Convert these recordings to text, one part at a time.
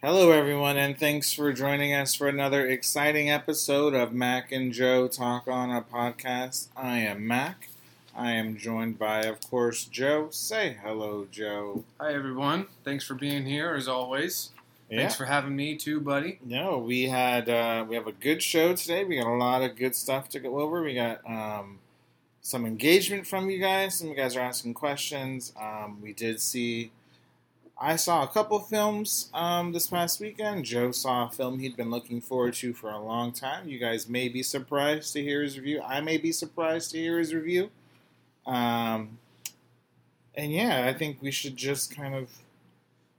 Hello, everyone, and thanks for joining us for another exciting episode of Mac and Joe Talk on a Podcast. I am Mac. I am joined by, of course, Joe. Say hello, Joe. Hi everyone. Thanks for being here as always. Thanks for having me too, buddy. No, we had uh, we have a good show today. We got a lot of good stuff to go over. We got um, some engagement from you guys. Some of you guys are asking questions. Um, we did see. I saw a couple films um, this past weekend. Joe saw a film he'd been looking forward to for a long time. You guys may be surprised to hear his review. I may be surprised to hear his review. Um, and yeah, I think we should just kind of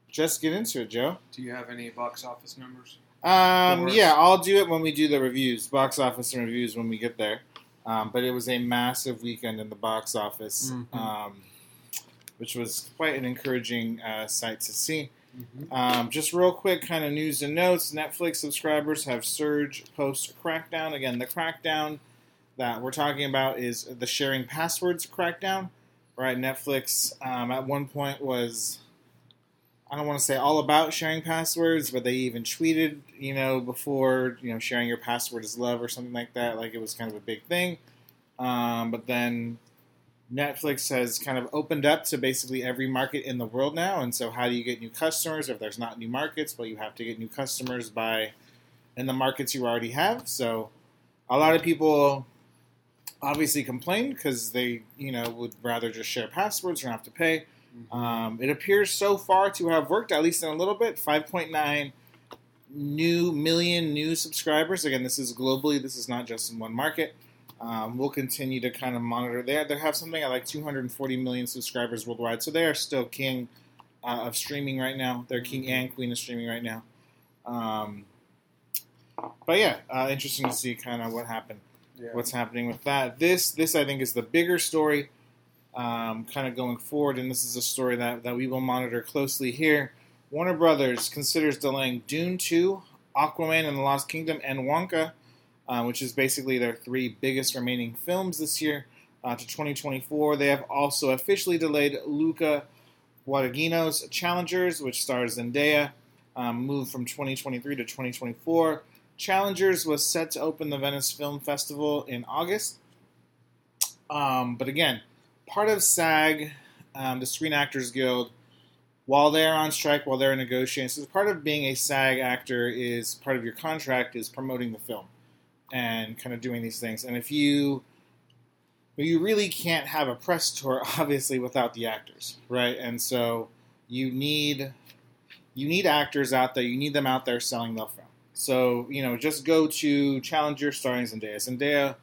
just get into it, Joe. Do you have any box office numbers? Um, yeah, I'll do it when we do the reviews, box office and reviews when we get there. Um, but it was a massive weekend in the box office, Mhm. um, which was quite an encouraging uh, sight to see. Mm-hmm. Um, just real quick, kind of news and notes. Netflix subscribers have surged post Crackdown. Again, the Crackdown that we're talking about is the sharing passwords crackdown. Right, Netflix um, at one point was I don't want to say all about sharing passwords, but they even tweeted, you know, before, you know, sharing your password is love or something like that. Like it was kind of a big thing. Um, but then Netflix has kind of opened up to basically every market in the world now. And so, how do you get new customers? If there's not new markets, well, you have to get new customers by in the markets you already have. So, a lot of people obviously complain because they, you know, would rather just share passwords and not have to pay. Um, it appears so far to have worked, at least in a little bit. 5.9 new million new subscribers. Again, this is globally. This is not just in one market. Um, we'll continue to kind of monitor. They they have something at like 240 million subscribers worldwide, so they are still king uh, of streaming right now. They're king and queen of streaming right now. Um, but yeah, uh, interesting to see kind of what happened yeah. what's happening with that. This this I think is the bigger story, um, kind of going forward, and this is a story that, that we will monitor closely here. Warner Brothers considers delaying Dune 2, Aquaman and the Lost Kingdom, and Wonka, uh, which is basically their three biggest remaining films this year, uh, to 2024. They have also officially delayed Luca Guadagnino's Challengers, which stars Zendaya, um, moved from 2023 to 2024. Challengers was set to open the Venice Film Festival in August. Um, but again, part of SAG, um, the Screen Actors Guild, while they're on strike, while they're negotiating, so part of being a SAG actor is part of your contract is promoting the film and kind of doing these things. And if you you really can't have a press tour, obviously, without the actors, right? And so you need you need actors out there. You need them out there selling the film. So you know, just go to Challenger starring Zendaya. Zendaya,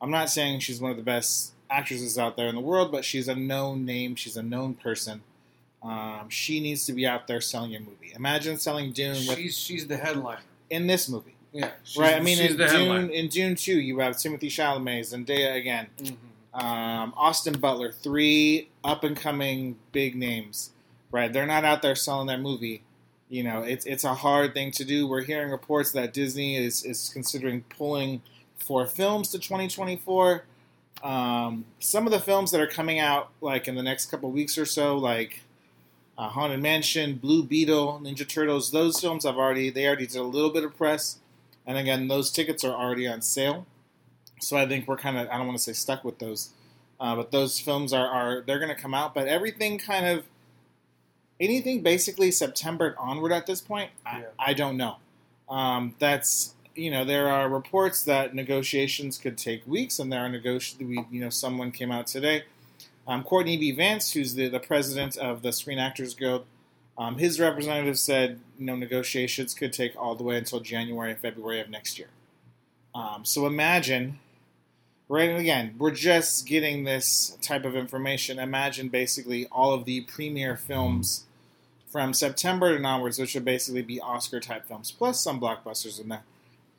I'm not saying she's one of the best actresses out there in the world, but she's a known name. She's a known person. Um, she needs to be out there selling your movie. Imagine selling Dune with, She's she's the headliner. in this movie, Yeah. She's, right? I mean, in Dune, in Dune two, you have Timothée Chalamet, Zendaya again, Mhm. um, Austin Butler, three up and coming big names, right? They're not out there selling their movie. You know, it's it's a hard thing to do. We're hearing reports that Disney is is considering pulling four films to 2024. Um, some of the films that are coming out like in the next couple weeks or so, like uh, Haunted Mansion, Blue Beetle, Ninja Turtles, those films I've already they already did a little bit of press, and again, those tickets are already on sale. So I think we're kind of I don't want to say stuck with those, uh, but those films are, are they're going to come out. But everything kind of anything basically September onward at this point, I, Yeah. I don't know. Um, that's you know there are reports that negotiations could take weeks, and there are negoti- you know, someone came out today. Um, Courtney B. Vance, who's the, the president of the Screen Actors Guild, um, his representative said you know negotiations could take all the way until January and February of next year. Um, so imagine, right? And again, we're just getting this type of information. Imagine basically all of the premiere films from September and onwards, which would basically be Oscar type films, plus some blockbusters in there,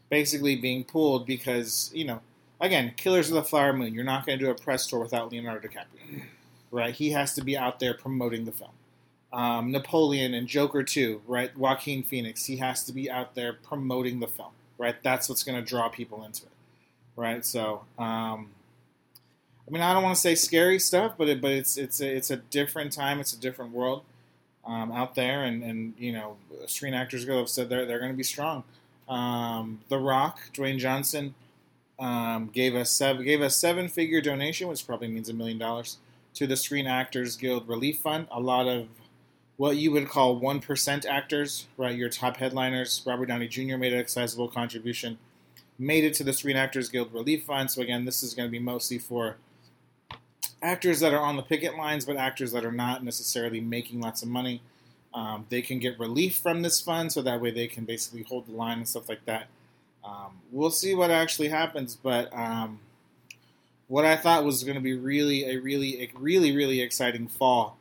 basically being pulled because, you know, again, Killers of the Flower Moon, you're not going to do a press tour without Leonardo DiCaprio, right? He has to be out there promoting the film. Um, Napoleon and Joker 2, right? Joaquin Phoenix, he has to be out there promoting the film, right? That's what's going to draw people into it, right? So, um, I mean, I don't want to say scary stuff, but it, but it's it's a, it's a different time, it's a different world. um, out there, and, and you know, Screen Actors Guild have said they're they're going to be strong. Um, the Rock, Dwayne Johnson, um, gave us seven gave a seven figure donation, which probably means a million dollars, to the Screen Actors Guild Relief Fund. A lot of what you would call one percent actors, right? Your top headliners. Robert Downey Jr. made a sizable contribution, made it to the Screen Actors Guild Relief Fund. So again, this is going to be mostly for actors that are on the picket lines, but actors that are not necessarily making lots of money. Um, they can get relief from this fund, so that way they can basically hold the line and stuff like that. Um, we'll see what actually happens, but um, what I thought was going to be really a really a really really exciting fall.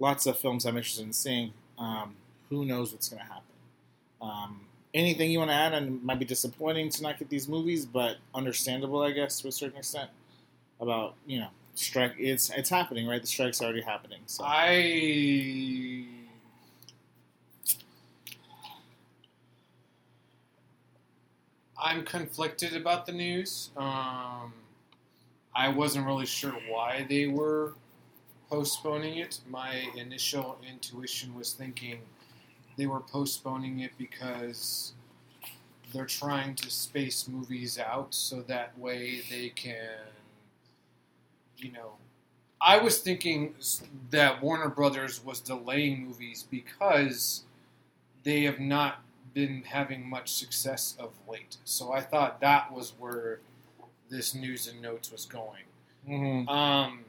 Lots of films I'm interested in seeing. Um, who knows what's going to happen? Um, anything you want to add? And it might be disappointing to not get these movies, but understandable, I guess, to a certain extent. About you know strike. It's it's happening, right? The strike's already happening. So I I'm conflicted about the news. Um, I wasn't really sure why they were postponing it. My initial intuition was thinking they were postponing it because they're trying to space movies out so that way they can, you know. I was thinking that Warner Brothers was delaying movies because they have not been having much success of late. So I thought that was where this news and notes was going. Mhm. Um,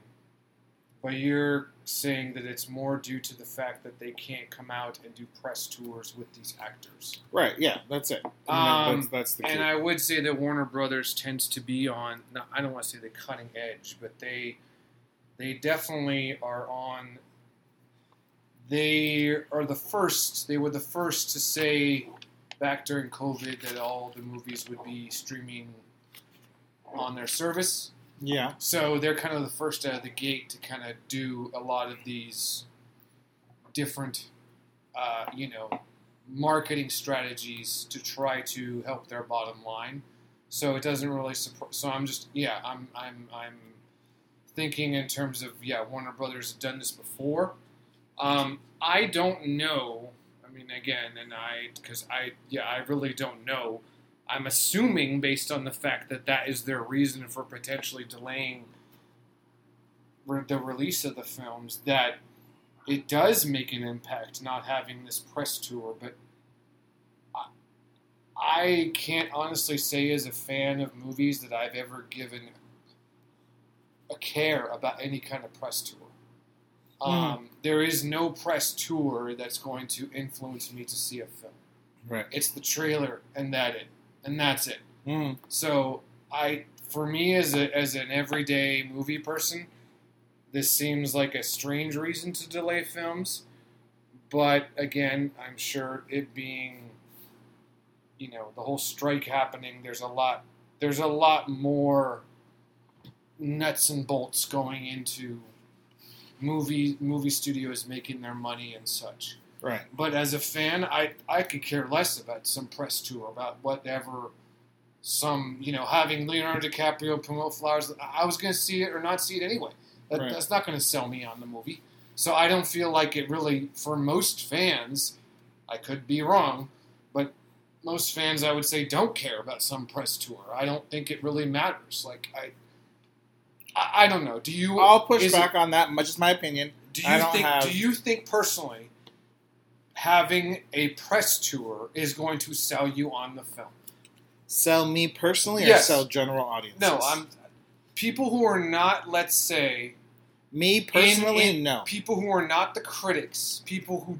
but you're saying that it's more due to the fact that they can't come out and do press tours with these actors. right, yeah, that's it. And Um, that's, that's the key. And I would say that Warner Brothers tends to be on. No, I don't want to say the cutting edge, but they they definitely are on. They are the first. They were the first to say back during COVID that all the movies would be streaming on their service. Yeah, So they're kind of the first out of the gate to kind of do a lot of these different, uh, you know, marketing strategies to try to help their bottom line. So it doesn't really support. So I'm just yeah, I'm I'm I'm thinking in terms of yeah, Warner Brothers have done this before. Um, I don't know. I mean, again, and I because I yeah, I really don't know. I'm assuming based on the fact that that is their reason for potentially delaying re- the release of the films that it does make an impact not having this press tour but I, I can't honestly say as a fan of movies that I've ever given a care about any kind of press tour. Um, there is no press tour that's going to influence me to see a film. Right. it's the trailer and that it and that's it Mhm. so I, for me as a as an everyday movie person, this seems like a strange reason to delay films. But again, I'm sure it being, you know, the whole strike happening. There's a lot. There's a lot more nuts and bolts going into movie movie studios making their money and such. Right. But as a fan, I I could care less about some press tour about whatever some you know having Leonardo DiCaprio promote Flowers. I was going to see it or not see it anyway. That, Right. That's not going to sell me on the movie. So I don't feel like it really for most fans. I could be wrong, but most fans I would say don't care about some press tour. I don't think it really matters. Like I. I, I don't know. Do you? I'll push is it- back on that. Much is my opinion. do you think? have- Do you think personally, having a press tour is going to sell you on the film? Sell me personally, or Yes. sell general audiences? No, I'm people who are not, let's say, me personally. in- no. people who are not the critics, people who.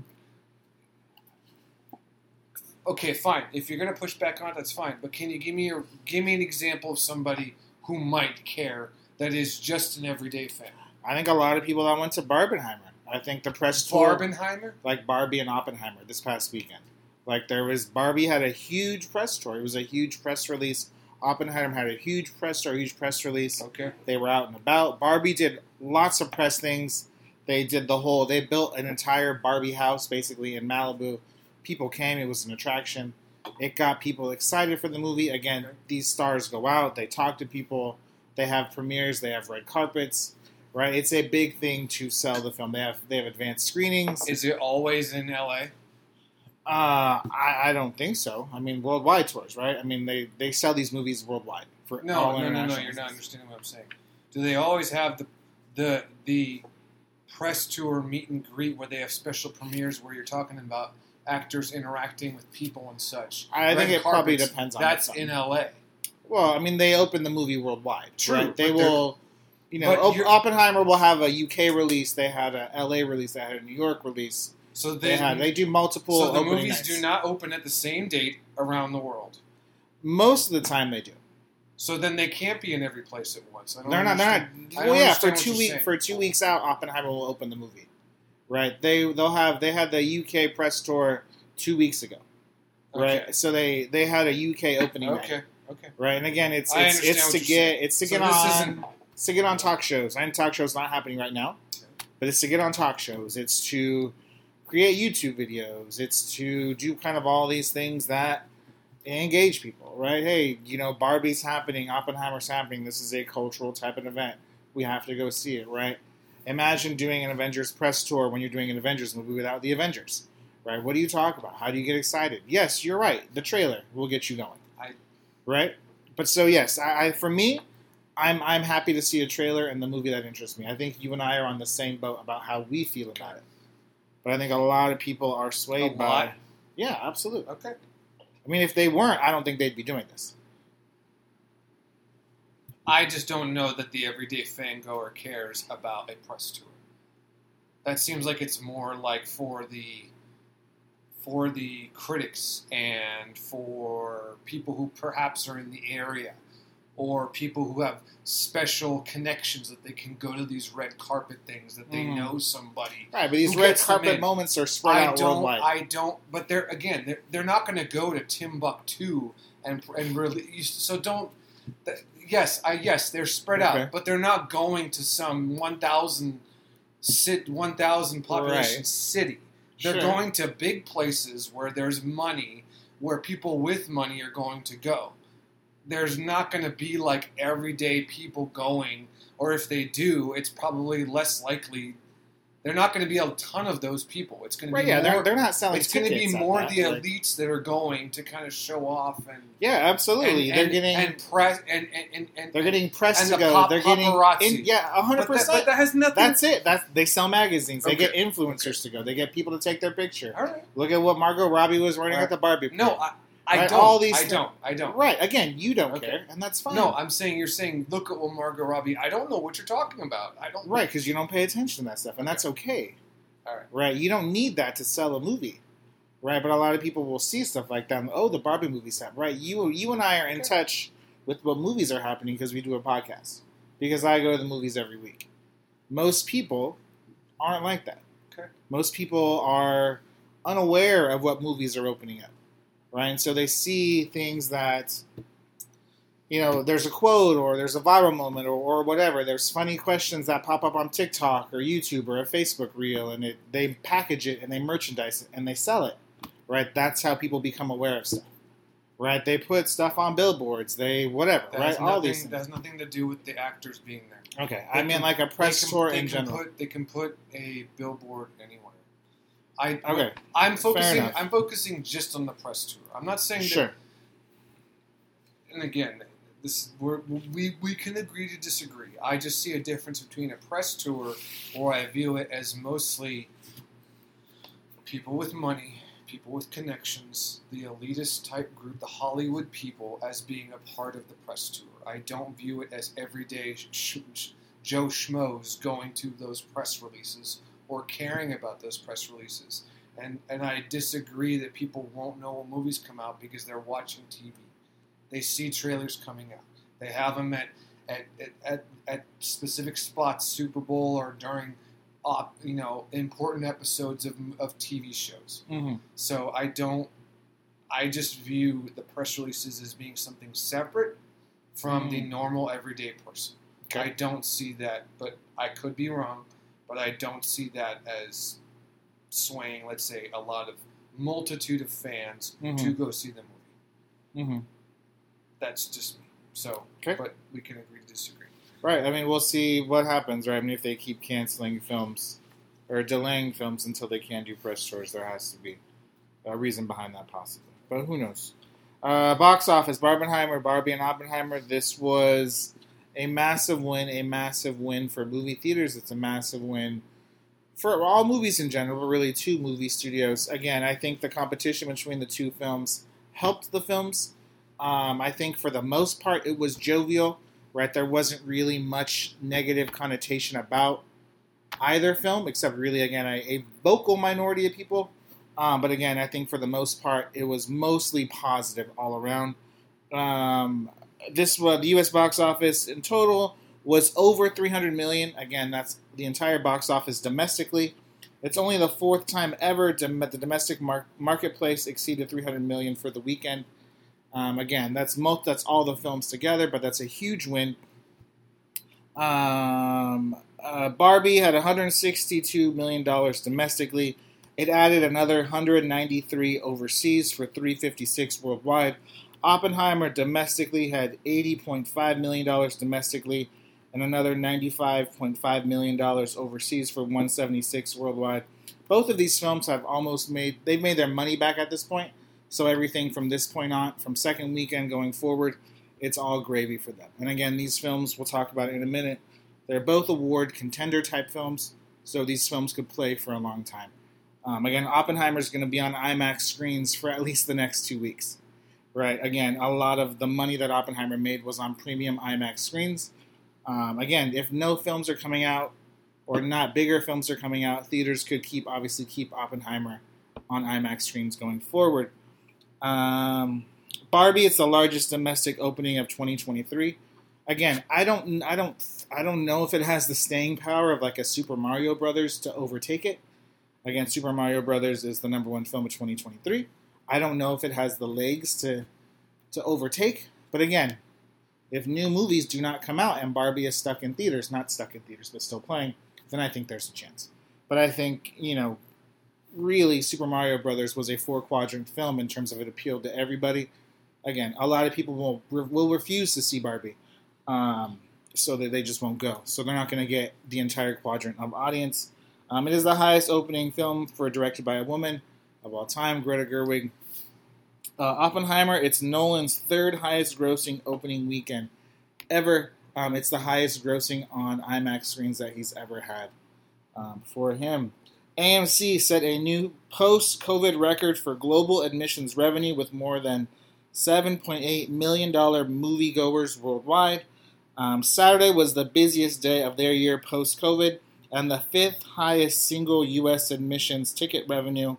Okay, fine. If you're going to push back on it, that's fine. But can you give me a give me an example of somebody who might care that is just an everyday fan? I think a lot of people that went to Barbenheimer. I think the press tour, Barbenheimer. like Barbie and Oppenheimer, this past weekend. Like there was Barbie had a huge press tour. It was a huge press release. Oppenheimer had a huge press tour, huge press release. Okay. They were out and about. Barbie did lots of press things. They did the whole. They built an entire Barbie house basically in Malibu. People came. It was an attraction. It got people excited for the movie. Again, these stars go out. They talk to people. They have premieres. They have red carpets. Right? It's a big thing to sell the film. They have they have advanced screenings. Is it always in LA? Uh, I, I don't think so. I mean, worldwide tours, right? I mean, they, they sell these movies worldwide for No, no, no, no. You're not understanding what I'm saying. Do they always have the the the press tour meet and greet where they have special premieres where you're talking about actors interacting with people and such? I think Red it probably depends on That's in. LA. Well, I mean, they open the movie worldwide. True, right? They will. You know, but Oppenheimer will have a UK release. They had a LA release. They had a New York release. So They they, had. They do multiple. so the movies nights. do not open at the same date around the world. Most of the time, they do. So then they can't be in every place at once. I don't They're not. They're not. Well, yeah, for two weeks. saying. For two weeks out, Oppenheimer will open the movie. Right. They they'll have. They had the UK press tour two weeks ago. Right. Okay. So they they had a UK opening night. Okay. Okay. Right. And again, it's it's, it's to get it's to So get this on to get on talk shows. And talk shows not happening right now, but it's to get on talk shows. It's to create YouTube videos. It's to do kind of all these things that engage people, right? Hey, you know, Barbie's happening, Oppenheimer's happening. This is a cultural type of event. We have to go see it, right? Imagine doing an Avengers press tour when you're doing an Avengers movie without the Avengers, right? What do you talk about? How do you get excited? Yes, you're right. The trailer will get you going, I- right? But so yes, I, I for me, I'm I'm happy to see a trailer and the movie that interests me. I think you and I are on the same boat about how we feel about it. But I think a lot of people are swayed A by. lot? Yeah, absolutely. Okay. I mean, if they weren't, I don't think they'd be doing this. I just don't know that the everyday fangoer cares about a press tour. That seems like it's more like for the for the critics and for people who perhaps are in the area or people who have special connections that they can go to these red carpet things that they Mhm. know somebody Right, but these red carpet moments are spread I out don't. worldwide. I don't. But they're again. They're, they're not going to go to Timbuktu and and release. So don't. Yes, I yes they're spread Okay. out, but they're not going to some one thousand sit one thousand population Right. city. They're Sure. going to big places where there's money, where people with money are going to go. There's not going to be like everyday people going, or if they do, it's probably less likely. They're not going to be a ton of those people. It's going to right, be yeah, more, they're, they're not selling it's going to be more that, the like- elites that are going to kind of show off and Yeah, absolutely. and, they're and, getting and press and and, and, they're getting press and to the go. pop- they're getting in, yeah, hundred but, that, but percent. that has nothing. That's it. That's they sell magazines. They Okay. get influencers to go. They get people to take their picture. all right. Look at what Margot Robbie was wearing All at the Barbie. No. I, I Right, don't. all these I things- don't. I don't. right. Again, you don't Okay. care, and that's fine. No, I'm saying you're saying look at what Margot Robbie. I don't know what you're talking about. I don't. right because you don't pay attention to that stuff, and Okay. that's okay. All right. Right. You don't need that to sell a movie. Right. But a lot of people will see stuff like that. and, Oh, the Barbie movie's happening. Right. You you and I are in Okay. touch with what movies are happening because we do a podcast. Because I go to the movies every week. Most people aren't like that. Okay. Most people are unaware of what movies are opening up. Right. And so they see things that you know, there's a quote or there's a viral moment or, or whatever. There's funny questions that pop up on TikTok or YouTube or a Facebook reel, and it, they package it and they merchandise it and they sell it. Right? That's how people become aware of stuff. Right? They put stuff on billboards. They whatever. That right? has All nothing, these. that has nothing to do with the actors being there. Okay. They I mean, can- like a press can, tour they in can general. Put, they can put a billboard anywhere. I okay. I'm focusing. I'm focusing just on the press tour. I'm not saying that Sure. and again, this we're, we we can agree to disagree. I just see a difference between a press tour, or I view it as mostly people with money, people with connections, the elitist type group, the Hollywood people, as being a part of the press tour. I don't view it as everyday sh- sh- Joe schmoes going to those press releases or caring about those press releases. And and I disagree that people won't know when movies come out because they're watching TV. They see trailers coming out. They have them at at, at, at, at specific spots, Super Bowl or during, uh, you know, important episodes of, of TV shows. hmm So I don't. I just view the press releases as being something separate from the Mm. normal everyday person. I don't see that, but I could be wrong. But I don't see that as swaying, let's say, a lot of multitude of fans Mhm. to go see the movie. hmm That's just me. So, Okay. but we can agree to disagree. Right. I mean, we'll see what happens, right? I mean, if they keep canceling films or delaying films until they can do press tours, there has to be a reason behind that, possibly. But who knows? Uh, box office Barbenheimer, Barbie, and Oppenheimer. This was a massive win, a massive win for movie theaters. It's a massive win for all movies in general, but really two movie studios. Again, I think the competition between the two films helped the films. Um, I think for the most part, it was jovial, right? There wasn't really much negative connotation about either film, except really, again, a, a vocal minority of people. Um, but again, I think for the most part, it was mostly positive all around. Um, this was the U.S. box office in total was over 300 million. Again, that's the entire box office domestically. It's only the fourth time ever that the domestic mar- marketplace exceeded 300 million for the weekend. Um, again, that's that's all the films together, but that's a huge win. Um, uh, Barbie had 162 million dollars domestically. It added another 193 overseas for 356 worldwide. Oppenheimer domestically had 80.5 million dollars domestically and another $95.5 million overseas for 176 worldwide. Both of these films have almost made, they've made their money back at this point. So everything from this point on, from second weekend going forward, it's all gravy for them. And again, these films, we'll talk about in a minute, they're both award contender type films. So these films could play for a long time. Um, again, Oppenheimer is going to be on IMAX screens for at least the next two weeks. Right? Again, a lot of the money that Oppenheimer made was on premium IMAX screens. Um, again, if no films are coming out or not bigger films are coming out, theaters could keep obviously keep Oppenheimer on IMAX screens going forward. Um, Barbie, it's the largest domestic opening of 2023. Again, I don't, I don't, I don't know if it has the staying power of like a Super Mario Brothers to overtake it. Again, Super Mario Brothers is the number one film of 2023. I don't know if it has the legs to to overtake, but again, if new movies do not come out and Barbie is stuck in theaters, not stuck in theaters, but still playing, then I think there's a chance. But I think, you know, really Super Mario Brothers was a four quadrant film in terms of it appealed to everybody. Again, a lot of people will will refuse to see Barbie, um, so that they just won't go. So they're not going to get the entire quadrant of audience. Um, it is the highest opening film for directed by a woman of all time, Greta Gerwig. Uh, Oppenheimer, it's Nolan's third highest grossing opening weekend ever. Um, it's the highest grossing on IMAX screens that he's ever had um, for him. AMC set a new post COVID record for global admissions revenue with more than $7.8 million moviegoers worldwide. Um, Saturday was the busiest day of their year post COVID and the fifth highest single U.S. admissions ticket revenue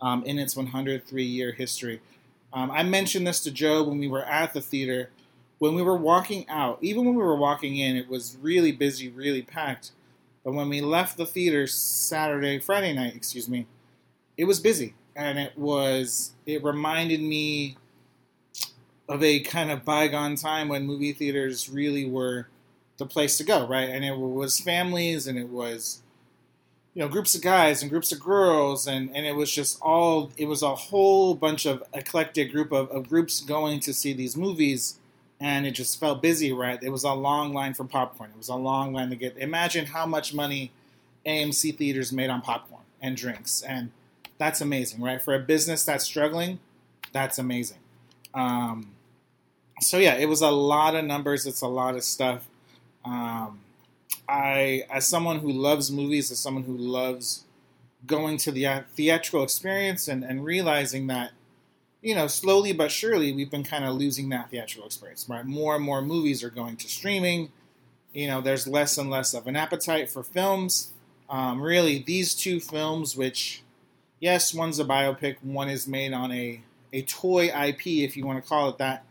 um, in its 103 year history. Um, I mentioned this to Joe when we were at the theater. When we were walking out, even when we were walking in, it was really busy, really packed. But when we left the theater Saturday, Friday night, excuse me, it was busy. And it was, it reminded me of a kind of bygone time when movie theaters really were the place to go, right? And it was families and it was you know groups of guys and groups of girls and and it was just all it was a whole bunch of eclectic group of, of groups going to see these movies and it just felt busy right? It was a long line for popcorn. It was a long line to get imagine how much money amc theaters made on popcorn and drinks and that's amazing right? For a business that's struggling that's amazing. Um, so yeah it was a lot of numbers. It's a lot of stuff. Um, I, as someone who loves movies, as someone who loves going to the uh, theatrical experience and, and realizing that, you know, slowly but surely we've been kind of losing that theatrical experience, right? More and more movies are going to streaming. You know, there's less and less of an appetite for films. Um, really, these two films, which, yes, one's a biopic, one is made on a, a toy IP, if you want to call it that,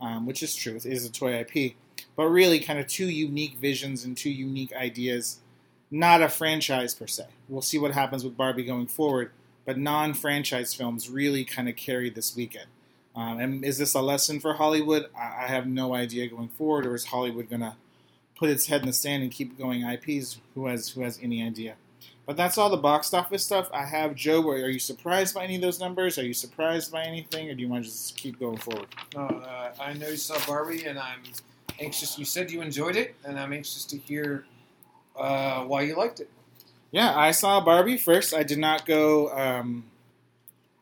um, which is true, it is a toy IP but really kind of two unique visions and two unique ideas, not a franchise per se. We'll see what happens with Barbie going forward, but non franchise films really kind of carried this weekend. Um, and is this a lesson for Hollywood? I, I have no idea going forward, or is Hollywood going to put its head in the sand and keep going IPs? Who has who has any idea? But that's all the box office stuff I have. Joe, are you surprised by any of those numbers? Are you surprised by anything, or do you want to just keep going forward? Uh, I know you saw Barbie, and I'm anxious. You said you enjoyed it, and I'm anxious to hear uh, why you liked it. Yeah, I saw Barbie first. I did not go. Um,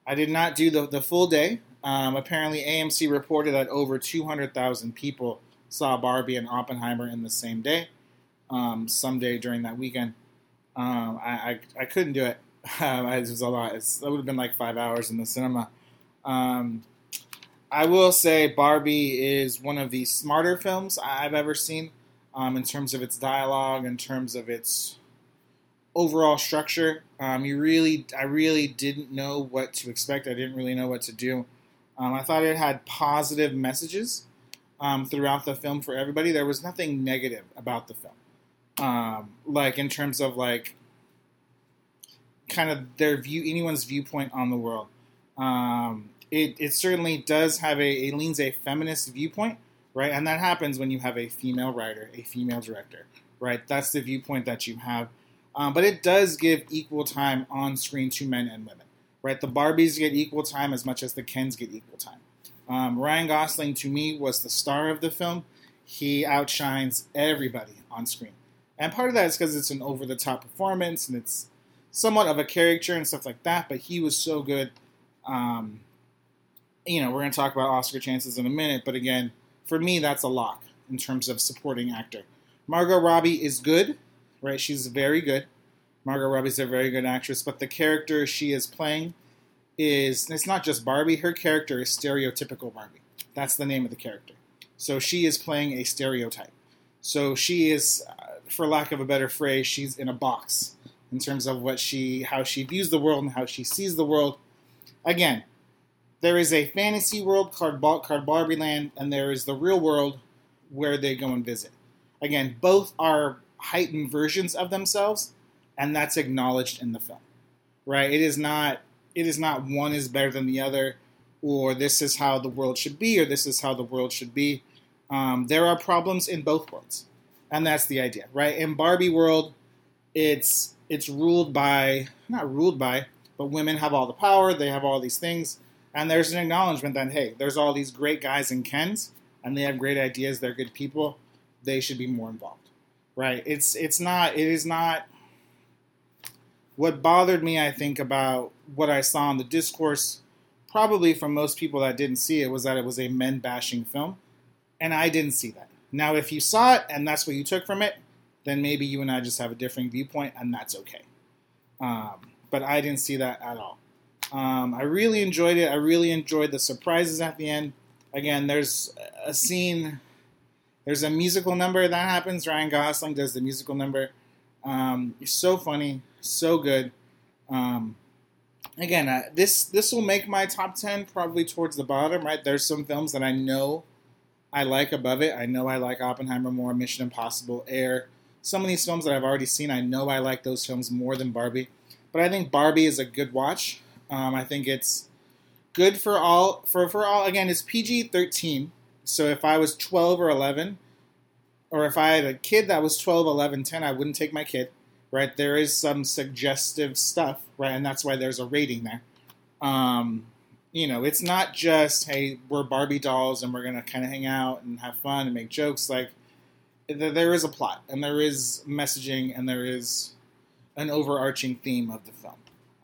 I did not do the the full day. Um, apparently, AMC reported that over 200,000 people saw Barbie and Oppenheimer in the same day, um, someday during that weekend. Um, I, I, I couldn't do it. Um, it was a lot. It's, it would have been like five hours in the cinema. Um, I will say Barbie is one of the smarter films I've ever seen um, in terms of its dialogue, in terms of its overall structure. Um, you really, I really didn't know what to expect. I didn't really know what to do. Um, I thought it had positive messages um, throughout the film for everybody. There was nothing negative about the film, um, like in terms of like kind of their view, anyone's viewpoint on the world. Um, it, it certainly does have a, a leans a feminist viewpoint, right? And that happens when you have a female writer, a female director, right? That's the viewpoint that you have. Um, but it does give equal time on screen to men and women, right? The Barbies get equal time as much as the Kens get equal time. Um, Ryan Gosling, to me, was the star of the film. He outshines everybody on screen. And part of that is because it's an over the top performance and it's somewhat of a character and stuff like that, but he was so good. Um, you know, we're going to talk about Oscar chances in a minute, but again, for me, that's a lock in terms of supporting actor. Margot Robbie is good, right? She's very good. Margot Robbie's a very good actress, but the character she is playing is it's not just Barbie. Her character is stereotypical Barbie. That's the name of the character. So she is playing a stereotype. So she is, uh, for lack of a better phrase, she's in a box in terms of what she, how she views the world and how she sees the world. Again, there is a fantasy world called, called Barbie Land, and there is the real world where they go and visit. Again, both are heightened versions of themselves, and that's acknowledged in the film. Right? It is not it is not one is better than the other, or this is how the world should be, or this is how the world should be. Um, there are problems in both worlds, and that's the idea, right? In Barbie world, it's it's ruled by not ruled by, but women have all the power, they have all these things, and there's an acknowledgement that hey, there's all these great guys in Kens, and they have great ideas, they're good people, they should be more involved, right? It's it's not it is not what bothered me, I think, about what I saw in the discourse, probably from most people that didn't see it, was that it was a men bashing film. And I didn't see that. Now, if you saw it and that's what you took from it, then maybe you and I just have a different viewpoint, and that's okay. Um, but I didn't see that at all. Um, I really enjoyed it. I really enjoyed the surprises at the end. Again, there's a scene, there's a musical number that happens. Ryan Gosling does the musical number. Um, so funny, so good. Um, again, uh, this this will make my top ten probably towards the bottom. Right, there's some films that I know I like above it. I know I like Oppenheimer more, Mission Impossible, Air. Some of these films that I've already seen, I know I like those films more than Barbie. But I think Barbie is a good watch. Um, I think it's good for all for for all. Again, it's PG thirteen. So if I was twelve or eleven, or if I had a kid that was 12, 11, 10, I wouldn't take my kid, right? There is some suggestive stuff, right? And that's why there's a rating there. Um, you know, it's not just, hey, we're Barbie dolls and we're to kind of hang out and have fun and make jokes. Like, there is a plot and there is messaging and there is an overarching theme of the film.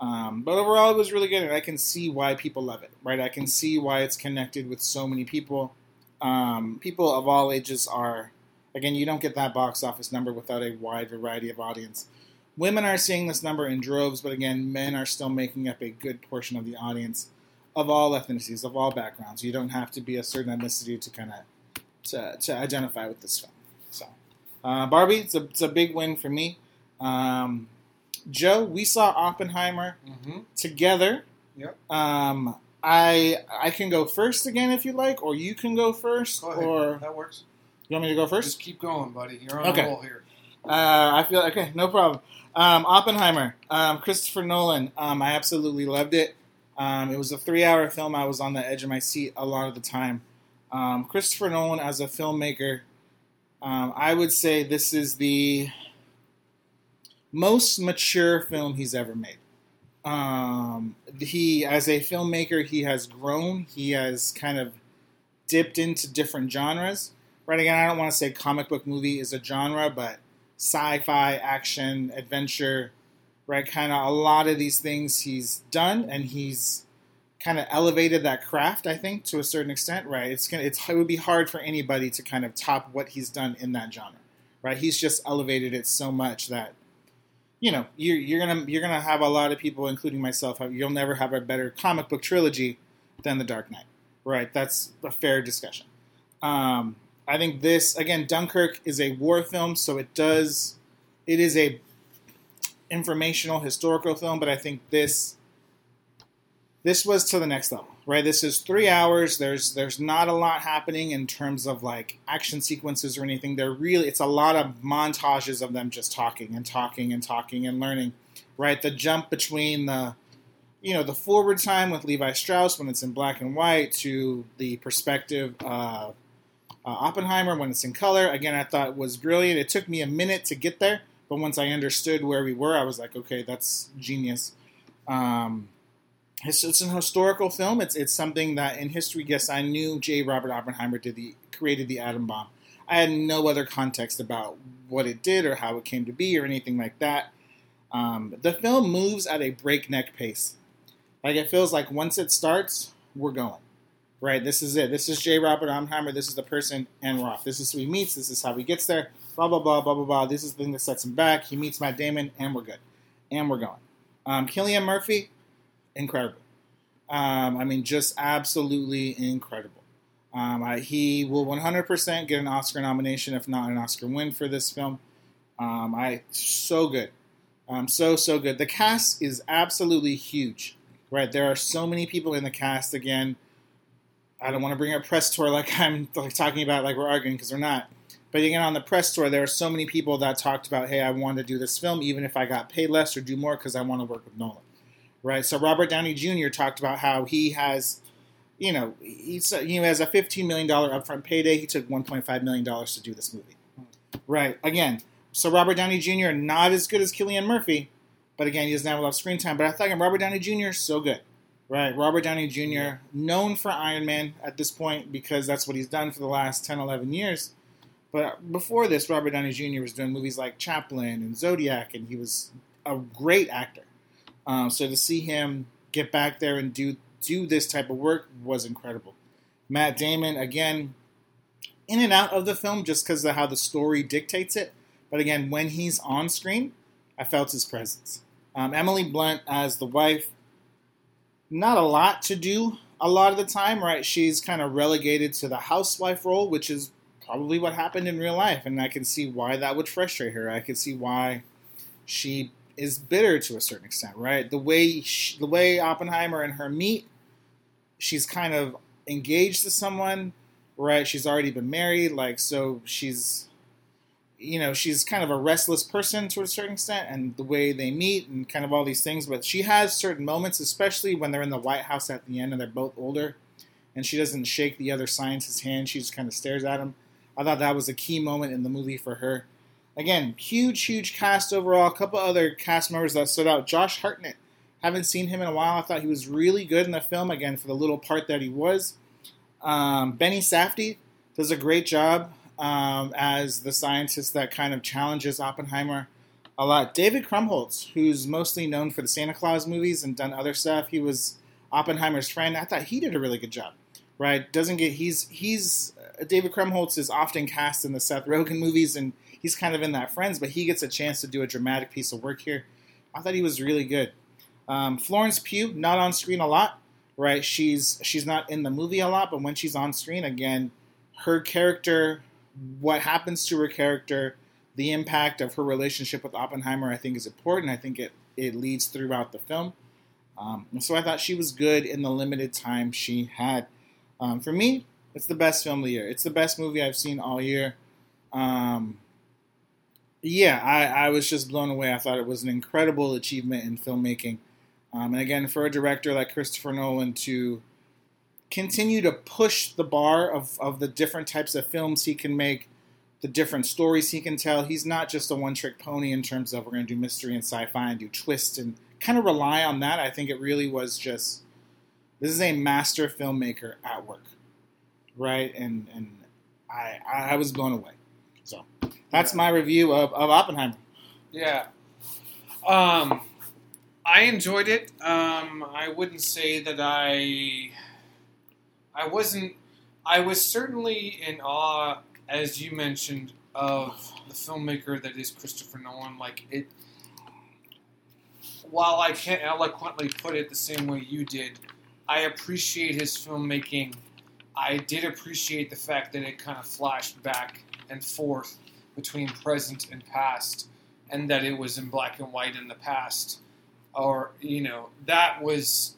Um, but overall, it was really good, and I can see why people love it, right? I can see why it's connected with so many people. Um, people of all ages are Again, you don't get that box office number without a wide variety of audience. Women are seeing this number in droves, but again, men are still making up a good portion of the audience of all ethnicities, of all backgrounds. You don't have to be a certain ethnicity to kind of to, to identify with this film. So, uh, Barbie, it's a, it's a big win for me. Um, Joe, we saw Oppenheimer mm-hmm. together. Yep. Um, I I can go first again if you like, or you can go first, Go ahead. or that works. you want me to go first? Just keep going, buddy. You're on Okay. a roll here. Uh, I feel okay, no problem. Um, Oppenheimer, um, Christopher Nolan. Um, I absolutely loved it. Um, it was a three-hour film. I was on the edge of my seat a lot of the time. Um, Christopher Nolan, as a filmmaker, um, I would say this is the most mature film he's ever made. Um, he, as a filmmaker, he has grown. He has kind of dipped into different genres. right? Again, I don't want to say comic book movie is a genre, but sci-fi, action, adventure, right? Kind of a lot of these things he's done, and he's kind of elevated that craft. I think to a certain extent, right? It's gonna, it's it would be hard for anybody to kind of top what he's done in that genre, right? He's just elevated it so much that you know you're you're gonna you're gonna have a lot of people, including myself, you'll never have a better comic book trilogy than The Dark Knight, right? That's a fair discussion. Um, I think this again, Dunkirk is a war film, so it does it is a informational historical film, but I think this this was to the next level, right? This is three hours. There's there's not a lot happening in terms of like action sequences or anything. They're really it's a lot of montages of them just talking and talking and talking and learning, right? The jump between the you know the forward time with Levi Strauss when it's in black and white to the perspective of uh, Oppenheimer when it's in color. Again, I thought was brilliant. It took me a minute to get there, but once I understood where we were, I was like, okay, that's genius. Um, it's, it's an historical film. It's it's something that in history, yes, I knew J. Robert Oppenheimer did the created the atom bomb. I had no other context about what it did or how it came to be or anything like that. Um, the film moves at a breakneck pace. Like it feels like once it starts, we're going. Right, this is it. This is J. Robert Oppenheimer. This is the person, and we're off. This is who he meets. This is how he gets there. Blah blah blah blah blah blah. This is the thing that sets him back. He meets Matt Damon, and we're good, and we're going. Um, Cillian Murphy, incredible. Um, I mean, just absolutely incredible. Um, I, he will 100% get an Oscar nomination, if not an Oscar win for this film. Um, I so good, um, so so good. The cast is absolutely huge, right? There are so many people in the cast. Again, I don't want to bring up press tour like I'm like talking about like we're arguing because we're not. But again, on the press tour, there are so many people that talked about, hey, I want to do this film, even if I got paid less or do more, because I want to work with Nolan, right? So Robert Downey Jr. talked about how he has, you know, he's he has a fifteen million dollar upfront payday. He took one point five million dollars to do this movie, right? Again, so Robert Downey Jr. not as good as Cillian Murphy, but again, he doesn't have a lot of screen time. But I thought Robert Downey Jr. so good. Right, Robert Downey Jr., known for Iron Man at this point because that's what he's done for the last 10, 11 years. But before this, Robert Downey Jr. was doing movies like Chaplin and Zodiac, and he was a great actor. Um, so to see him get back there and do do this type of work was incredible. Matt Damon, again, in and out of the film just because of how the story dictates it. But again, when he's on screen, I felt his presence. Um, Emily Blunt as the wife, not a lot to do a lot of the time, right? She's kind of relegated to the housewife role, which is probably what happened in real life, and I can see why that would frustrate her. I can see why she is bitter to a certain extent, right? The way she, the way Oppenheimer and her meet, she's kind of engaged to someone, right? She's already been married, like so she's you know, she's kind of a restless person to a certain extent, and the way they meet and kind of all these things. But she has certain moments, especially when they're in the White House at the end and they're both older, and she doesn't shake the other scientist's hand. She just kind of stares at him. I thought that was a key moment in the movie for her. Again, huge, huge cast overall. A couple other cast members that stood out. Josh Hartnett. Haven't seen him in a while. I thought he was really good in the film, again, for the little part that he was. Um, Benny Safdie does a great job um, as the scientist that kind of challenges Oppenheimer a lot. David Krumholtz, who's mostly known for the Santa Clause movies and done other stuff, he was Oppenheimer's friend. I thought he did a really good job. Right? Doesn't get he's he's David Krumholtz is often cast in the Seth Rogen movies, and he's kind of in that Friends, but he gets a chance to do a dramatic piece of work here. I thought he was really good. Um, Florence Pugh, not on screen a lot, right? She's she's not in the movie a lot, but when she's on screen, again, her character what happens to her character, the impact of her relationship with Oppenheimer, I think is important. I think it, it leads throughout the film. Um, so I thought she was good in the limited time she had. Um, for me, it's the best film of the year. It's the best movie I've seen all year. Um, yeah, I, I, was just blown away. I thought it was an incredible achievement in filmmaking. Um, and again, for a director like Christopher Nolan to continue to push the bar of, of the different types of films he can make, the different stories he can tell. He's not just a one trick pony in terms of we're going to do mystery and sci fi and do twist and kind of rely on that. I think it really was just this is a master filmmaker at work, right? And and I I was blown away. So that's my review of, of Oppenheimer. Yeah. Um, I enjoyed it. Um, I wouldn't say that I. I wasn't. I was certainly in awe, as you mentioned, of the filmmaker that is Christopher Nolan. Like it. While I can't eloquently put it the same way you did, I appreciate his filmmaking. I did appreciate the fact that it kind of flashed back and forth between present and past, and that it was in black and white in the past, or you know that was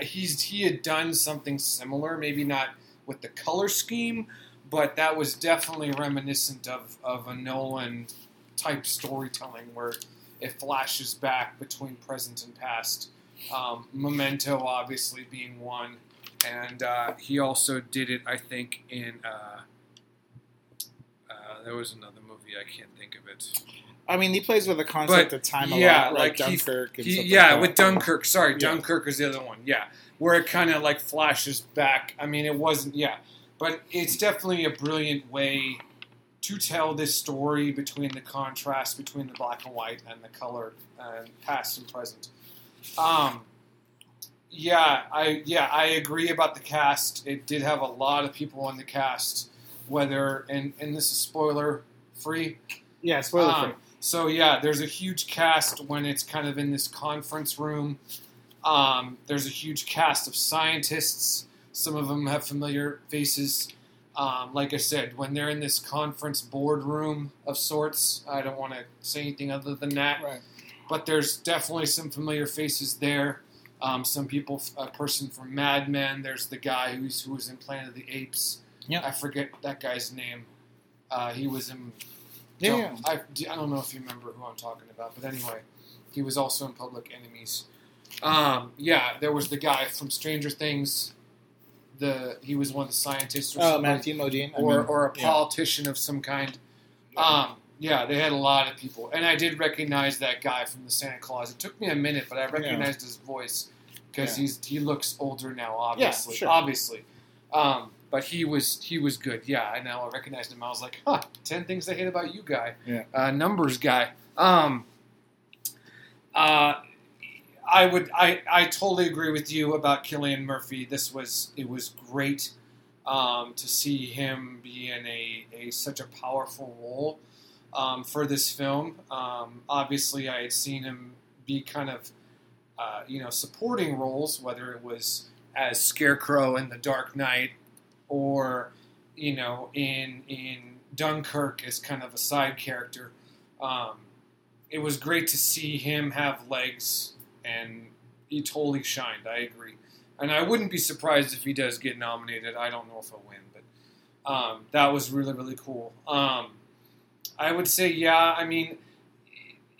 he's he had done something similar, maybe not with the color scheme, but that was definitely reminiscent of of a Nolan type storytelling where it flashes back between present and past. Um, Memento, obviously, being one, and uh, he also did it, I think, in. Uh, uh, there was another movie I can't think of it. I mean, he plays with the concept But, of time a yeah, lot, like like Dunkirk. and He, like yeah, that. with Dunkirk. Sorry, Yeah. Dunkirk is the other one. Yeah, where it kind of like flashes back. I mean, it wasn't. Yeah, but it's definitely a brilliant way to tell this story between the contrast between the black and white and the color and past and present. Um, yeah, I yeah I agree about the cast. It did have a lot of people on the cast. Whether and and this is spoiler free. Yeah, spoiler free. Um, so yeah, there's a huge cast when it's kind of in this conference room. Um, there's a huge cast of scientists. Some of them have familiar faces. Um, like I said, when they're in this conference boardroom of sorts, I don't want to say anything other than that. Right. But there's definitely some familiar faces there. Um, some people, a person from Mad Men. There's the guy who's who was in Planet of the Apes. Yeah. I forget that guy's name. Uh, he was in Yeah, don't- I, I don't know if you remember who I'm talking about, but anyway, he was also in Public Enemies. Um, yeah, there was the guy from Stranger Things. The he was one of the scientists or Oh, Matthew Modine. I or mean, or a yeah. politician of some kind. Um, yeah, they had a lot of people, and I did recognize that guy from the Santa Clause. It took me a minute, but I recognized his voice because Yeah. he's he looks older now. Obviously, sure. obviously. Um, but he was he was good. Yeah, I know. I recognized him. I was like, huh, ten things I hate about you, guy. Yeah. Uh, numbers guy. Um, uh, I would I, I totally agree with you about Cillian Murphy. This was it was great um, to see him be in a, a such a powerful role um, for this film. Um, obviously, I had seen him be kind of uh, you know supporting roles, whether it was as Scarecrow in The Dark Knight or you know in in Dunkirk as kind of a side character. Um, it was great to see him have legs, and he totally shined. I agree, and I wouldn't be surprised if he does get nominated. I don't know if he'll win, but um, that was really really cool. Um, I would say, yeah. I mean,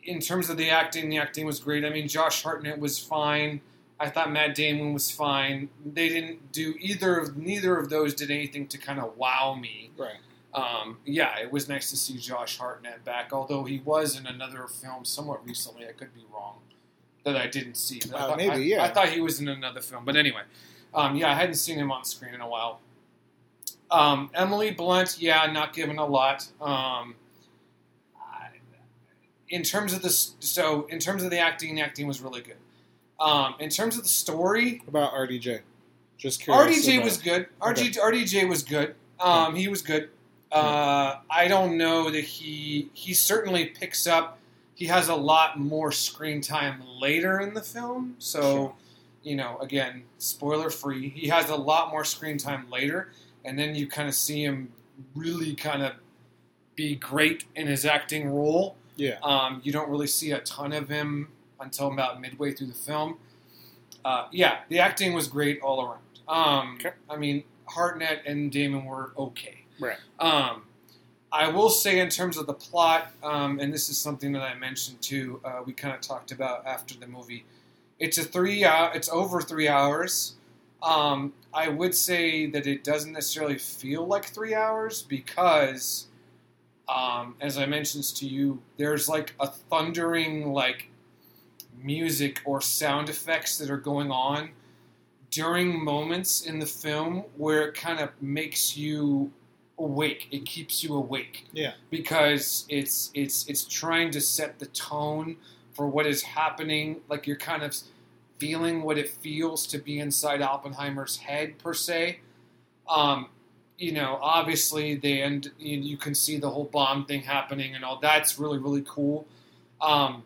in terms of the acting, the acting was great. I mean, Josh Hartnett was fine. I thought Matt Damon was fine. They didn't do either of neither of those did anything to kind of wow me. Right. Um, yeah, it was nice to see Josh Hartnett back, although he was in another film somewhat recently. I could be wrong that I didn't see. But I Uh, thought- maybe, I, yeah. I thought he was in another film, but anyway, um, yeah, I hadn't seen him on screen in a while. Um, Emily Blunt, yeah, not given a lot. Um, in terms of the so in terms of the acting, the acting was really good. Um, in terms of the story, What about RDJ? Just curious. RDJ about- was good. RG, Okay. RDJ was good. Um, He was good. Uh, I don't know that he he certainly picks up. He has a lot more screen time later in the film, so Sure. you know, again, spoiler free. He has a lot more screen time later, and then you kind of see him really kind of be great in his acting role. Yeah. Um, you don't really see a ton of him until about midway through the film. Uh, yeah, the acting was great all around. Um, Okay. I mean, Hartnett and Damon were okay. Right. Um, I will say, in terms of the plot, um, and this is something that I mentioned too, uh, we kind of talked about after the movie. It's a three. Uh, it's over three hours. Um, I would say that it doesn't necessarily feel like three hours because, um, as I mentioned to you, there's like a thundering like music or sound effects that are going on during moments in the film where it kind of makes you awake. It keeps you awake. Yeah. Because it's it's it's trying to set the tone for what is happening. Like you're kind of feeling what it feels to be inside Oppenheimer's head per se. Um, you know, obviously the end. You, you can see the whole bomb thing happening and all. That's really really cool. Um,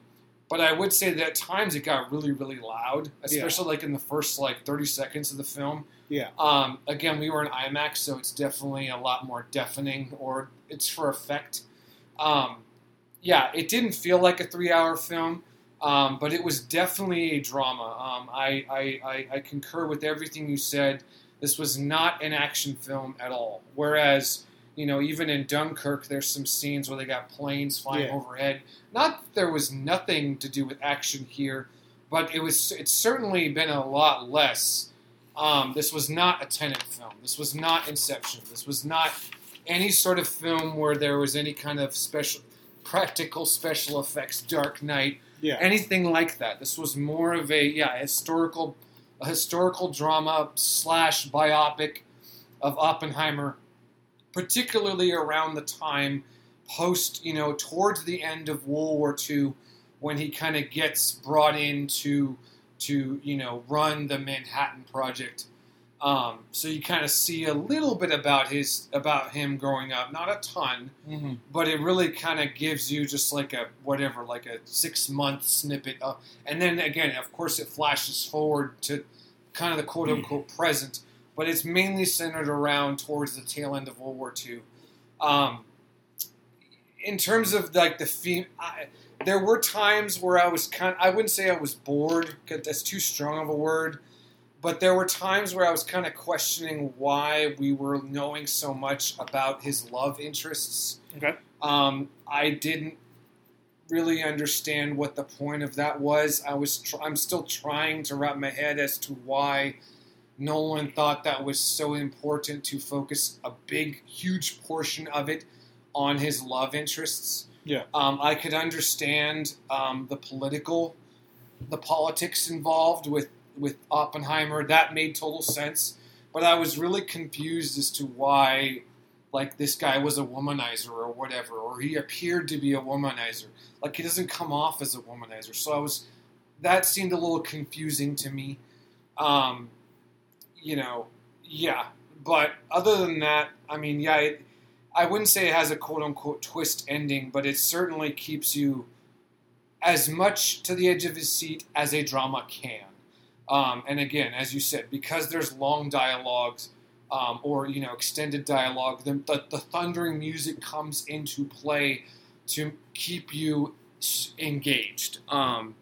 but I would say that at times it got really really loud, especially like in the first like 30 seconds of the film. Yeah. Um, again, we were in IMAX, so it's definitely a lot more deafening, or it's for effect. Um, yeah, it didn't feel like a three-hour film, um, but it was definitely a drama. Um, I, I, I, I concur with everything you said. This was not an action film at all. Whereas, you know, even in Dunkirk, there's some scenes where they got planes flying Yeah. overhead. Not that there was nothing to do with action here, but it was. It's certainly been a lot less. Um, this was not a Tenet film. This was not Inception. This was not any sort of film where there was any kind of special, practical special effects, Dark Knight, Yeah. anything like that. This was more of a yeah historical, a historical drama slash biopic of Oppenheimer, particularly around the time post you know towards the end of World War II, when he kind of gets brought in to to you know run the Manhattan Project. Um, so you kind of see a little bit about his about him growing up, not a ton, hmm but it really kind of gives you just like a whatever, like a six month snippet of, and then again, of course, it flashes forward to kind of the quote unquote present, but it's mainly centered around towards the tail end of World War II. Um, in terms of like the theme, I, there were times where I was kind. I wouldn't say I was bored because that's too strong of a word. But there were times where I was kind of questioning why we were knowing so much about his love interests. Okay. Um, I didn't really understand what the point of that was. I was tr- I'm still trying to wrap my head as to why Nolan thought that was so important to focus a big, huge portion of it on his love interests. Yeah. Um, I could understand um, the political, the politics involved with with Oppenheimer. That made total sense. But I was really confused as to why, like, this guy was a womanizer or whatever, or he appeared to be a womanizer. Like, he doesn't come off as a womanizer. So I was, that seemed a little confusing to me. Um, you know, yeah. But other than that, I mean, yeah, it, I wouldn't say it has a quote unquote twist ending, but it certainly keeps you as much to the edge of his seat as a drama can. Um, and again, as you said, because there's long dialogues um, or you know extended dialogue, the, the, the thundering music comes into play to keep you engaged um,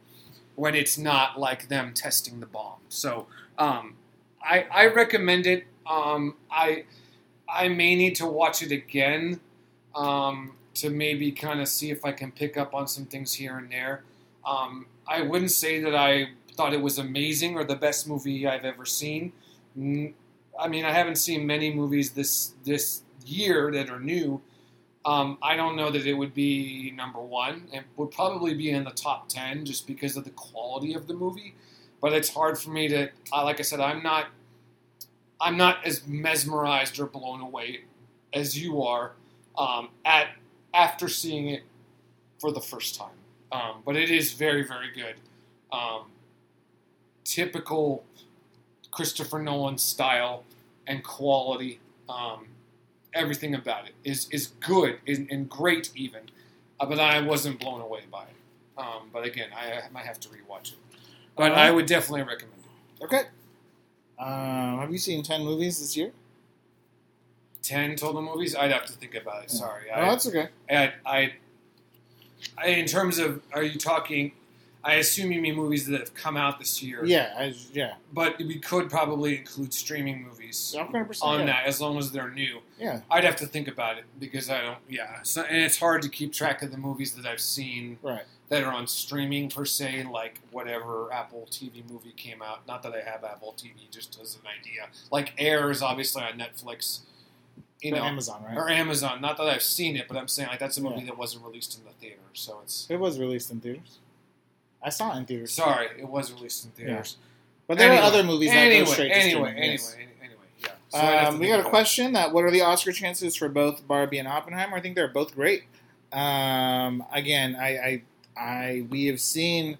when it's not like them testing the bomb. So um, I, I recommend it. Um, I I may need to watch it again um, to maybe kind of see if I can pick up on some things here and there. Um, I wouldn't say that I thought it was amazing or the best movie I've ever seen. I mean, I haven't seen many movies this this year that are new. Um, I don't know that it would be number one. It would probably be in the top ten just because of the quality of the movie. But it's hard for me to, uh, like I said, I'm not, I'm not as mesmerized or blown away as you are um, at after seeing it for the first time. Um, but it is very, very good. Um, typical Christopher Nolan style and quality. Um, everything about it is is good and, and great, even. Uh, but I wasn't blown away by it. Um, but again, I, I might have to rewatch it. But I would definitely recommend it. Okay. Um, have you seen ten movies this year? Ten total movies. I'd have to think about it. Sorry. Oh, that's okay. I, I, I, in terms of, are you talking? I assume you mean movies that have come out this year. Yeah, I, yeah, But we could probably include streaming movies on yeah. that as long as they're new. Yeah, I'd have to think about it because I don't. Yeah, so, and it's hard to keep track of the movies that I've seen right. That are on streaming per se, like whatever Apple TV movie came out. Not that I have Apple TV, just as an idea. Like Air is obviously on Netflix, you Or know, Amazon, right? or Amazon. Not that I've seen it, but I'm saying like that's a movie Yeah. that wasn't released in the theater, so it's. It was released in theaters. I saw it in theaters. Sorry, it was released in theaters. But there Anyway, are other movies that anyway, go straight to anyway, streaming. anyway, yes. anyway, yeah. So to Um, we got a about question that what are the Oscar chances for both Barbie and Oppenheimer? I think they're both great. Um, again, I, I, I, we have seen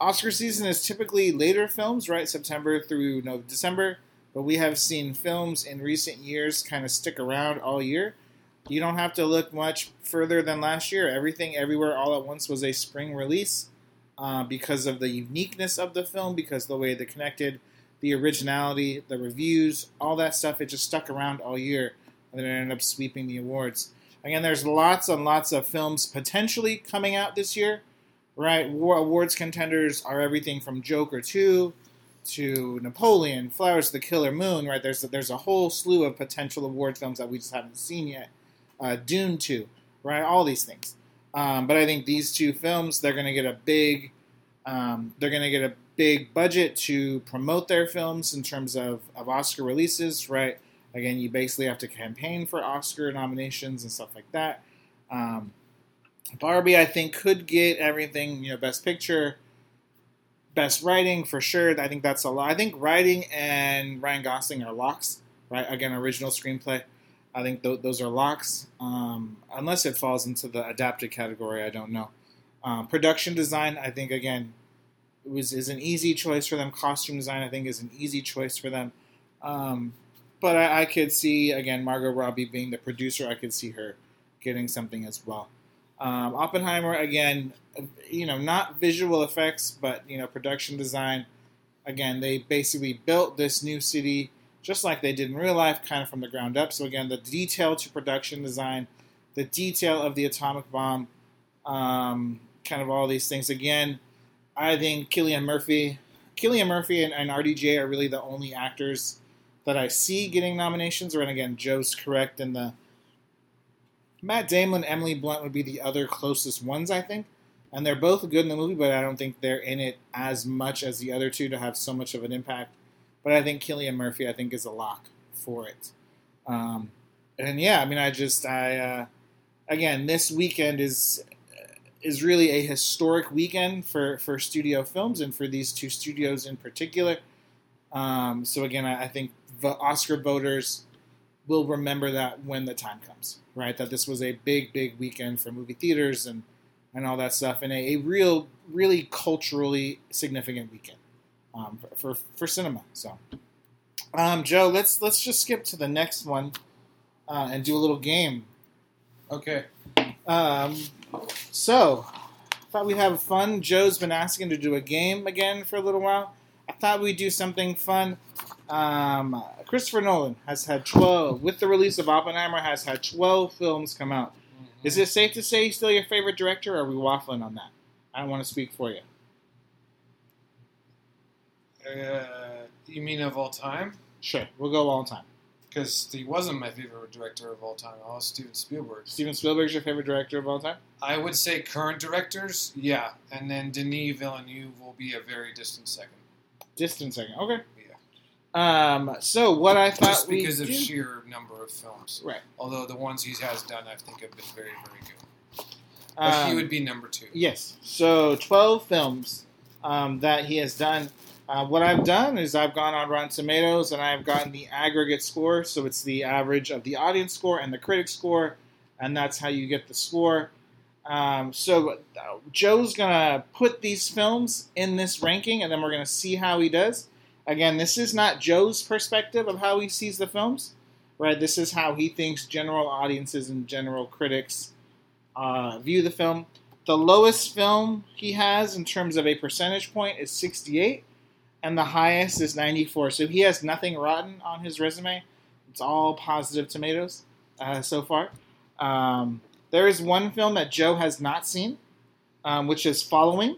Oscar season is typically later films, right? September through no December, but we have seen films in recent years kind of stick around all year. You don't have to look much further than last year. Everything, everywhere, all at once was a spring release uh, because of the uniqueness of the film, because the way they connected, the originality, the reviews, all that stuff. It just stuck around all year, and then it ended up sweeping the awards. Again, there's lots and lots of films potentially coming out this year, right? War awards contenders are everything from Joker 2 to Napoleon, Flowers of the Killer Moon, right? There's a, there's a whole slew of potential award films that we just haven't seen yet. Uh, Dune 2, right? All these things. Um, but I think these two films, they're going to get a big, um, they're going to get a big budget to promote their films in terms of, of Oscar releases, right? Again, you basically have to campaign for Oscar nominations and stuff like that. Um, Barbie, I think, could get everything, you know, Best Picture, Best Writing for sure. I think that's a lot. I think writing and Ryan Gosling are locks, right? Again, original screenplay. I think th- those are locks. Um, unless it falls into the adapted category, I don't know. Um, production design, I think, again, was is an easy choice for them. Costume design, I think, is an easy choice for them. Um, but I, I could see again Margot Robbie being the producer. I could see her getting something as well. Um, Oppenheimer again, you know, not visual effects, but you know, production design. Again, they basically built this new city just like they did in real life, kind of from the ground up. So again, the detail to production design, the detail of the atomic bomb, um, kind of all these things. Again, I think Cillian Murphy, Cillian Murphy, and, and RDJ are really the only actors that I see getting nominations. Or and again, Joe's correct in the Matt Damon, Emily Blunt would be the other closest ones, I think. And they're both good in the movie, but I don't think they're in it as much as the other two to have so much of an impact. But I think Cillian Murphy, I think, is a lock for it. Um, and yeah, I mean, I just, I, uh, again, this weekend is is really a historic weekend for, for studio films and for these two studios in particular. Um, so again, I, I think the Oscar voters will remember that when the time comes, right? That this was a big, big weekend for movie theaters and, and all that stuff, and a, a real, really culturally significant weekend um, for, for for cinema. So, um, Joe, let's let's just skip to the next one uh, and do a little game. Okay. Um, so, thought we'd have fun. Joe's been asking to do a game again for a little while. I thought we'd do something fun. Um, Christopher Nolan has had 12, with the release of Oppenheimer, has had 12 films come out. Is it safe to say he's still your favorite director, or are we waffling on that? I don't want to speak for you. Uh, you mean of all time? Sure, we'll go all time. Because he wasn't my favorite director of all time. I was Steven Spielberg. Steven Spielberg's your favorite director of all time? I would say current directors, yeah, and then Denis Villeneuve will be a very distant second. Distant second. Okay. Um, so what I thought just because of do- sheer number of films. Right. Although the ones he has done, I think, have been very, very good. But he um, would be number two. Yes. So 12 films um, that he has done. Uh, what I've done is I've gone on Rotten Tomatoes and I've gotten the aggregate score. So it's the average of the audience score and the critic score, and that's how you get the score. Um, so uh, Joe's gonna put these films in this ranking, and then we're gonna see how he does. Again, this is not Joe's perspective of how he sees the films, right? This is how he thinks general audiences and general critics uh, view the film. The lowest film he has in terms of a percentage point is 68, and the highest is 94. So he has nothing rotten on his resume. It's all positive tomatoes uh, so far. Um, there is one film that Joe has not seen, um, which is Following.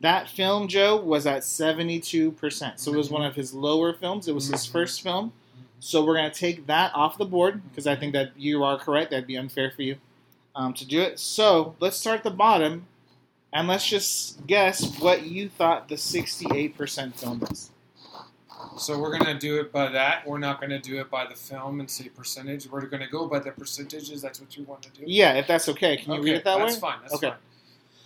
That film, Joe, was at 72%. So it was one of his lower films. It was his Mhm. first film. So we're going to take that off the board because I think that you are correct. That'd be unfair for you um, to do it. So let's start at the bottom and let's just guess what you thought the 68% film is. So we're gonna do it by that. We're not gonna do it by the film and say percentage. We're gonna go by the percentages. That's what you want to do. Yeah, if that's okay. Can you okay, read it that way? that's way? fine. That's Okay. fine.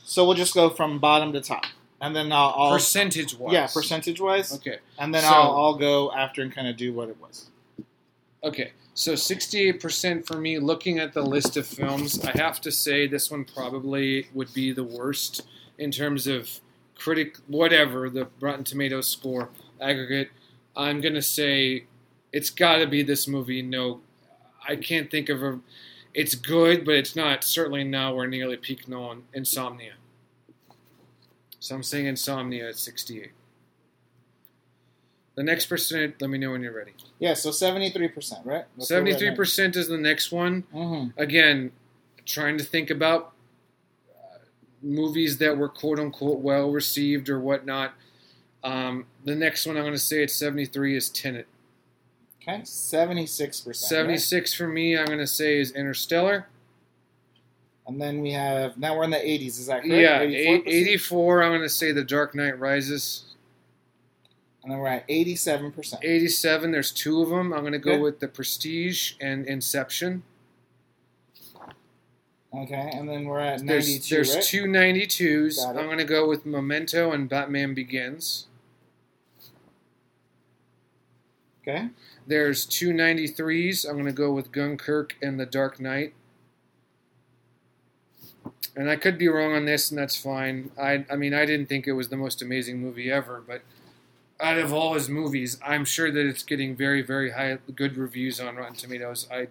So we'll just go from bottom to top. And then I'll, I'll percentage wise. yeah percentage wise, Okay. and then So- I'll I'll go after and kind of do what it was. Okay, so 68% for me, looking at the list of films, I have to say this one probably would be the worst in terms of critic, whatever, the Rotten Tomatoes score aggregate. I'm going to say it's got to be this movie. No, I can't think of a. It's good, but it's not, certainly nowhere nearly peak Nolan. Insomnia. So I'm saying Insomnia at 68. The next percent, let me know when you're ready. Yeah, so seventy three percent, right? That's what Seventy-three now. percent is the next one. Mhm. Again, trying to think about uh, movies that were quote unquote well received or whatnot. Um, the next one I'm going to say at seventy-three is Tenet. Okay, seventy six percent. Seventy-six for me, I'm going to say is Interstellar. And then we have now we're in the eighties. Is that correct? Yeah, 84%? eight- eighty-four. I'm going to say The Dark Knight Rises. And then we're at eighty seven percent. Eighty-seven. There's two of them. I'm going to go Okay. with The Prestige and Inception. Okay, and then we're at ninety There's, two. there's right? two 92s. I'm going to go with Memento and Batman Begins. Okay, There's two 93s. I'm going to go with Dunkirk and The Dark Knight. And I could be wrong on this, and that's fine. I, I mean, I didn't think it was the most amazing movie ever, but out of all his movies, I'm sure that it's getting very, very high, good reviews on Rotten Tomatoes. I,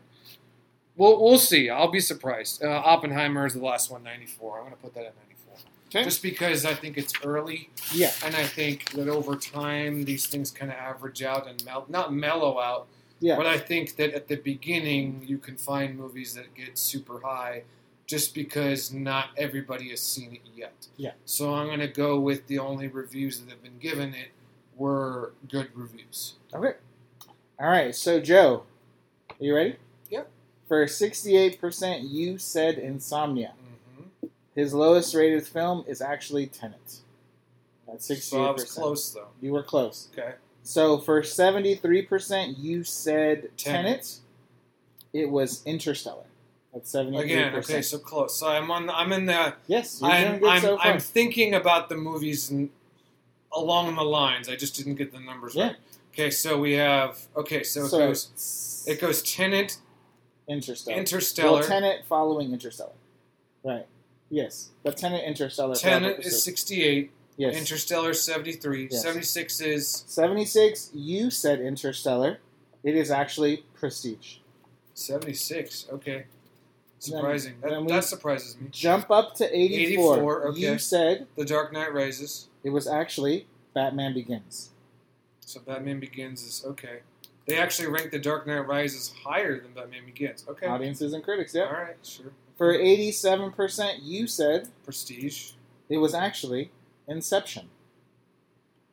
we'll, we'll see. I'll be surprised. Uh, Oppenheimer is the last one, 94. I'm going to put that at 94, okay, just because I think it's early. yeah, And I think that over time, these things kind of average out and mel- not mellow out, yeah. but I think that at the beginning, you can find movies that get super high just because not everybody has seen it yet. Yeah. So I'm going to go with the only reviews that have been given it were good reviews. Okay. All right. So Joe, are you ready? Yep. For sixty eight percent, you said Insomnia. Mm-hmm. His lowest rated film is actually Tenet. At sixty So I eight was percent. close, though. You were close. Okay. So for seventy three percent, you said Tenet. Tenet. It was Interstellar. At seventy Again, okay, so close. So I'm on. I'm in the. yes, I'm, I'm, so. I'm thinking about the movies and along the lines. I just didn't get the numbers Yeah. right. Okay, so we have. Okay, so it goes. It goes Tenet, Interstellar. Interstellar. Well, Tenet following Interstellar. Right. Yes, but Tenet Interstellar. Tenet is 68. yes. Interstellar 73. Yes. 76 is 76, you said Interstellar. It is actually Prestige. 76. Okay. Then- Surprising. then that, we- that surprises me. Jump up to 84. 84, okay. You said The Dark Knight Rises. it was actually Batman Begins. So Batman Begins is okay. They actually rank The Dark Knight Rises higher than Batman Begins. Okay. Audiences and critics, yeah. All right, sure. For 87%, you said Prestige. it was actually Inception.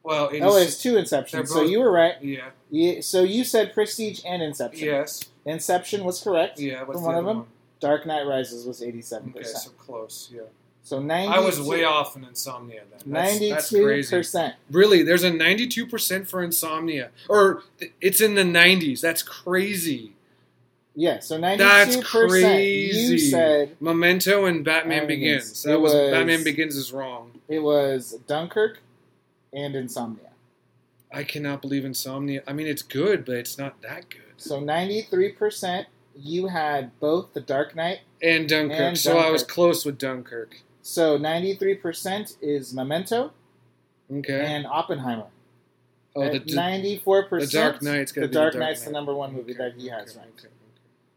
Well, 86, Oh, it's two they're Inceptions. So you were right. Yeah. Yeah, so you said Prestige and Inception. Yes. Inception was correct. Yeah. What's From one of them? one? Dark Knight Rises was 87%. Okay, so close. Yeah. so 92, I was way off in Insomnia then. That's, that's crazy. 92%. Really, there's a 92% for Insomnia. Or it's in the 90s. That's crazy. Yeah, so 92% That's crazy. you said Memento and Batman Batman Begins. Begins. That was, was- Batman Begins is wrong. it was Dunkirk and Insomnia. I cannot believe Insomnia. I mean, it's good, but it's not that good. So 93% you had both The Dark Knight. And Dunkirk. And So I was close with Dunkirk. So 93% is Memento Okay. and Oppenheimer. oh, the, At the, 94%. the Dark Knight's The got Dark Knight's the number one movie that he has okay, ranked. okay,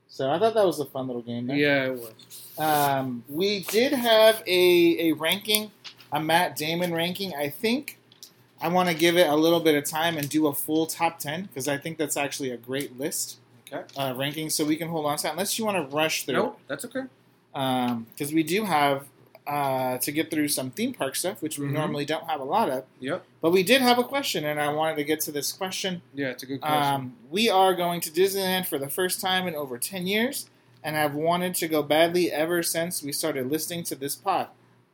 So I thought that was a fun little game. There. Yeah, it was. Um, we did have a, a ranking, a Matt Damon ranking. I think I want to give it a little bit of time and do a full top 10 because I think that's actually a great list Okay. uh, ranking. So we can hold on to that unless you want to rush through No, that's okay. because we do have uh, to get through some theme park stuff, which we Mhm. normally don't have a lot of. Yep. But we did have a question, and I wanted to get to this question. Yeah, it's a good question. Um, we are going to Disneyland for the first time in over 10 years, and I've wanted to go badly ever since we started listening to this pod.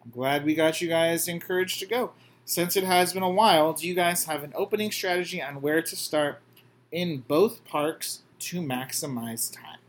I'm glad we got you guys encouraged to go. Since it has been a while, do you guys have an opening strategy on where to start in both parks to maximize time?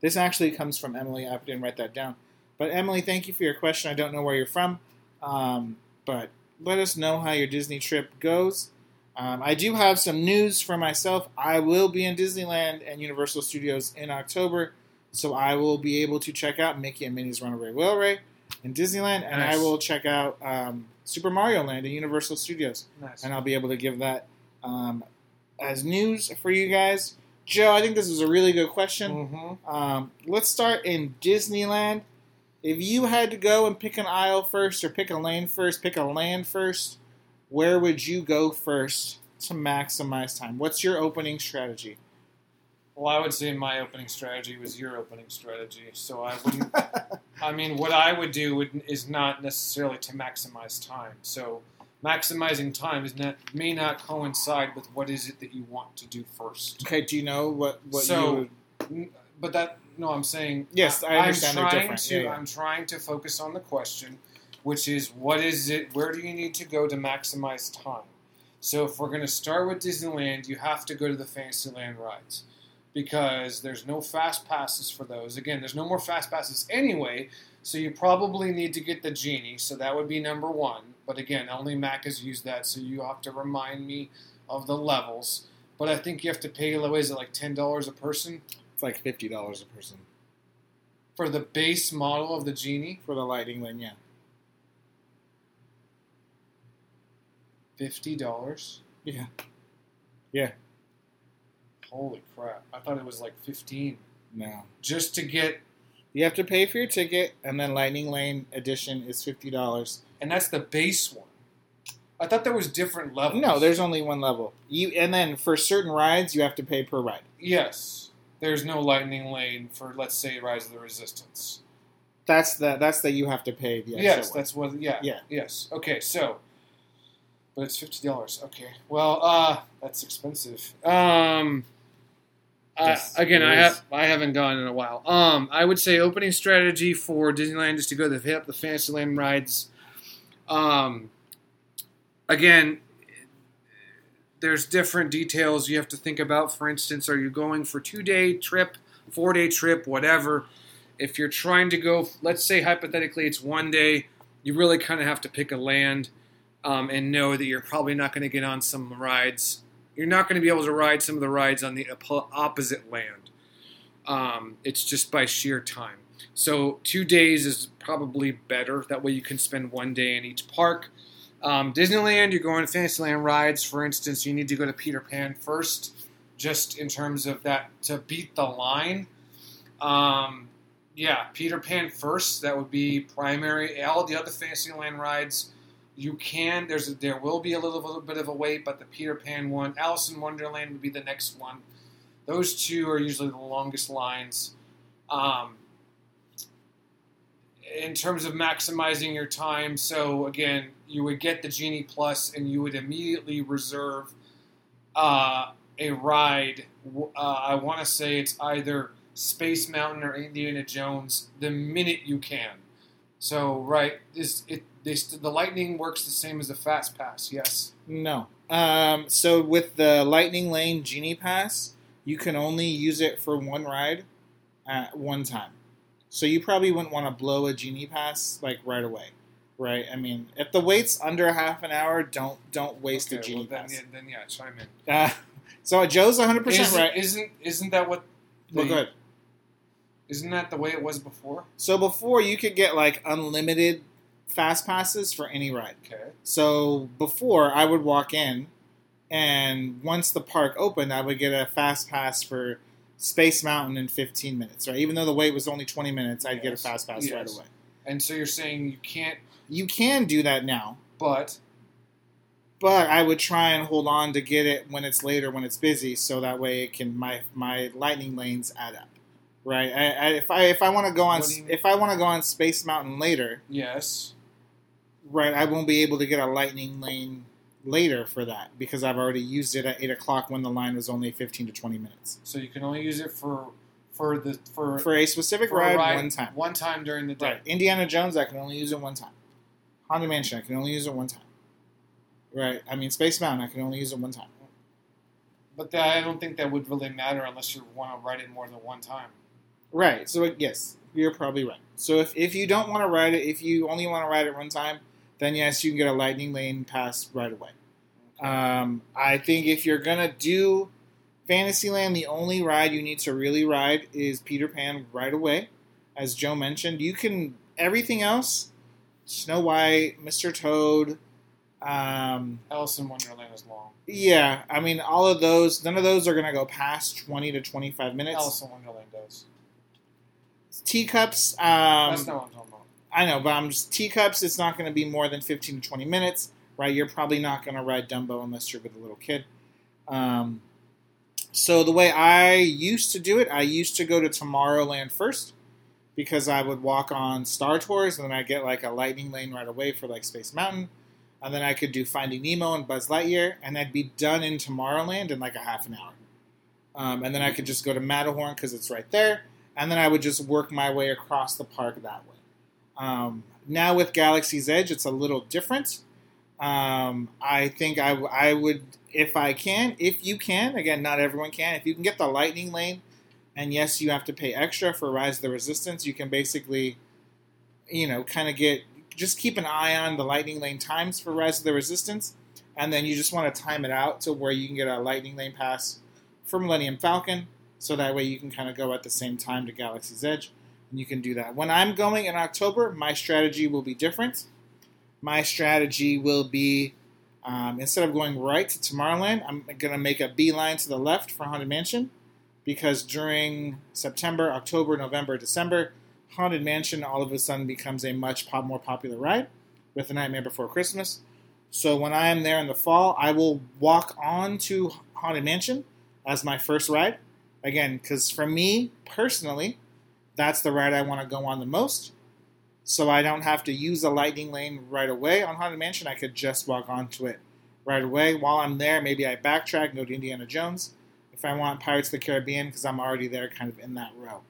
This actually comes from Emily. I didn't write that down. But Emily, thank you for your question. I don't know where you're from, um, but let us know how your Disney trip goes. Um, I do have some news for myself. I will be in Disneyland and Universal Studios in October, so I will be able to check out Mickey and Minnie's Runaway Railway in Disneyland, and I will check out um, Super Mario Land in Universal Studios, Nice. and I'll be able to give that um, as news for you guys. Joe, I think this is a really good question. hmm Um, let's start in Disneyland. If you had to go and pick an aisle first, or pick a lane first, pick a land first, where would you go first to maximize time? What's your opening strategy? Well, I would say my opening strategy was your opening strategy. So I wouldn't. I mean, what I would do would, is not necessarily to maximize time. So maximizing time is not may not coincide with what is it that you want to do first. okay, do you know what what So- you would? But that no, I'm saying Yes, I understand they're I'm trying different. to Yeah, yeah. I'm trying to focus on the question, which is what is it? Where do you need to go to maximize time? So if we're going to start with Disneyland, you have to go to the Fantasyland rides because there's no fast passes for those. Again, there's no more fast passes anyway, so you probably need to get the genie. So that would be number one. But again, only Mac has used that, so you have to remind me of the levels. But I think you have to pay. What is it like ten dollars a person? It's like fifty dollars a person for the base model of the genie, for the lightning lane. Yeah, fifty dollars. Yeah. Yeah. Holy crap! I thought it was like fifteen No, just to get, you have to pay for your ticket, and then Lightning Lane edition is fifty dollars. And that's the base one. I thought there was different levels. No, there's only one level. You and then for certain rides, you have to pay per ride. yes. There's no lightning lane for let's say Rise of the Resistance. That's the that's that you have to pay the extra yes, one. that's what. Yeah. Yeah. Yes. Okay. So, but it's fifty dollars. Okay. Well, uh, that's expensive. Um. Uh, Yes, again, I have I haven't gone in a while. Um, I would say opening strategy for Disneyland is to go to hit up the Fantasyland rides. Um, again, there's different details you have to think about. For instance, are you going for two day trip, four day trip, whatever? If you're trying to go, let's say hypothetically it's one day, you really kind of have to pick a land um, and know that you're probably not going to get on some rides. You're not going to be able to ride some of the rides on the opposite land. Um, it's just by sheer time. So two days is probably better. That way you can spend one day in each park. Um, Disneyland, you're going to Fantasyland rides. For instance, you need to go to Peter Pan first, just in terms of that to beat the line. Um, yeah, Peter Pan first. That would be primary. All the other Fantasyland rides, you can. There's a, there will be a little, little bit of a wait, but the Peter Pan one, Alice in Wonderland would be the next one. Those two are usually the longest lines. Um, in terms of maximizing your time, so again, you would get the Genie Plus and you would immediately reserve uh, a ride. Uh, I want to say it's either Space Mountain or Indiana Jones the minute you can. So, right, it the Lightning works the same as the Fast Pass. Yes. No. Um, so with the Lightning Lane Genie Pass, you can only use it for one ride at one time. So you probably wouldn't want to blow a Genie Pass like right away, right? I mean, if the wait's under half an hour, don't don't waste a Genie well, then, Pass. yeah, then yeah, chime in. Uh, so Joe's 100 percent right. isn't isn't that what? Well, the- ahead. Isn't that the way it was before? So before you could get like unlimited fast passes for any ride. Okay. So before I would walk in, and once the park opened, I would get a fast pass for Space Mountain in 15 minutes. Right, even though the wait was only 20 minutes, I'd get a fast pass right Yes. away. And so you're saying you can't, You can do that now, but but I would try and hold on to get it when it's later, when it's busy, so that way it can my my lightning lanes add up. Right, I, I, if I if I want to go on What do you mean? if I want to go on Space Mountain later, yes. right, I won't be able to get a lightning lane later for that because I've already used it at eight o'clock when the line was only fifteen to twenty minutes So you can only use it for for the for, for a specific for a ride, ride one time. One time during the day. Right, Indiana Jones, I can only use it one time. Haunted Mansion, I can only use it one time. Right, I mean Space Mountain, I can only use it one time. But that, I don't think that would really matter unless you want to ride it more than one time. Right, so yes, you're probably right. So if if you don't want to ride it, if you only want to ride it one time, then yes, you can get a lightning lane pass right away. Um, I think if you're gonna do Fantasyland, the only ride you need to really ride is Peter Pan right away. As Joe mentioned, you can everything else, Snow White, Mr. Toad, um, Alice in Wonderland is long. yeah, I mean all of those. None of those are gonna go past twenty to twenty five minutes. Alice in Wonderland does. Teacups. Um, That's not what I'm talking about. I know, but I'm just teacups. It's not going to be more than 15 to 20 minutes, right? You're probably not going to ride Dumbo unless you're with a little kid. Um, so the way I used to do it, I used to go to Tomorrowland first because I would walk on Star Tours and then I get like a lightning lane right away for like Space Mountain, and then I could do Finding Nemo and Buzz Lightyear, and I'd be done in Tomorrowland in like a half an hour. Um, and then I could just go to Matterhorn because it's right there, and then I would just work my way across the park that way. Um, now with Galaxy's Edge, it's a little different. Um, I think I, I would, if I can, if you can, again, not everyone can, if you can get the lightning lane, and yes, you have to pay extra for Rise of the Resistance, you can basically, you know, kind of get, just keep an eye on the lightning lane times for Rise of the Resistance, and then you just want to time it out to where you can get a lightning lane pass for Millennium Falcon, so that way you can kind of go at the same time to Galaxy's Edge you can do that. When I'm going in October, my strategy will be different. My strategy will be um, instead of going right to Tomorrowland, I'm going to make a beeline to the left for Haunted Mansion because during September, October, November, December, Haunted Mansion all of a sudden becomes a much pop- more popular ride with The Nightmare Before Christmas. So when I am there in the fall, I will walk on to Haunted Mansion as my first ride. Again, because for me personally, that's the ride I want to go on the most. So I don't have to use a lightning lane right away on Haunted Mansion. I could just walk onto it right away. While I'm there, maybe I backtrack, and go to Indiana Jones. If I want Pirates of the Caribbean, because I'm already there, kind of in that row.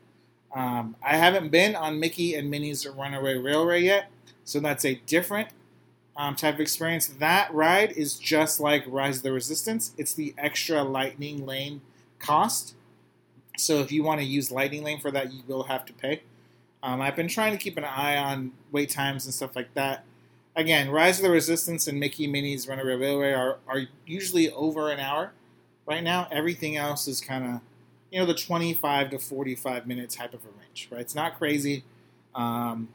Um, I haven't been on Mickey and Minnie's Runaway Railway yet, so that's a different um, type of experience. That ride is just like Rise of the Resistance. It's the extra lightning lane cost. So if you want to use Lightning Lane for that, you will have to pay. Um, I've been trying to keep an eye on wait times and stuff like that. Again, Rise of the Resistance and Mickey Minnie's Runaway Railway are, are usually over an hour. Right now, everything else is kind of, you know, the 25 to 45 minute type of a range, right? It's not crazy. Um,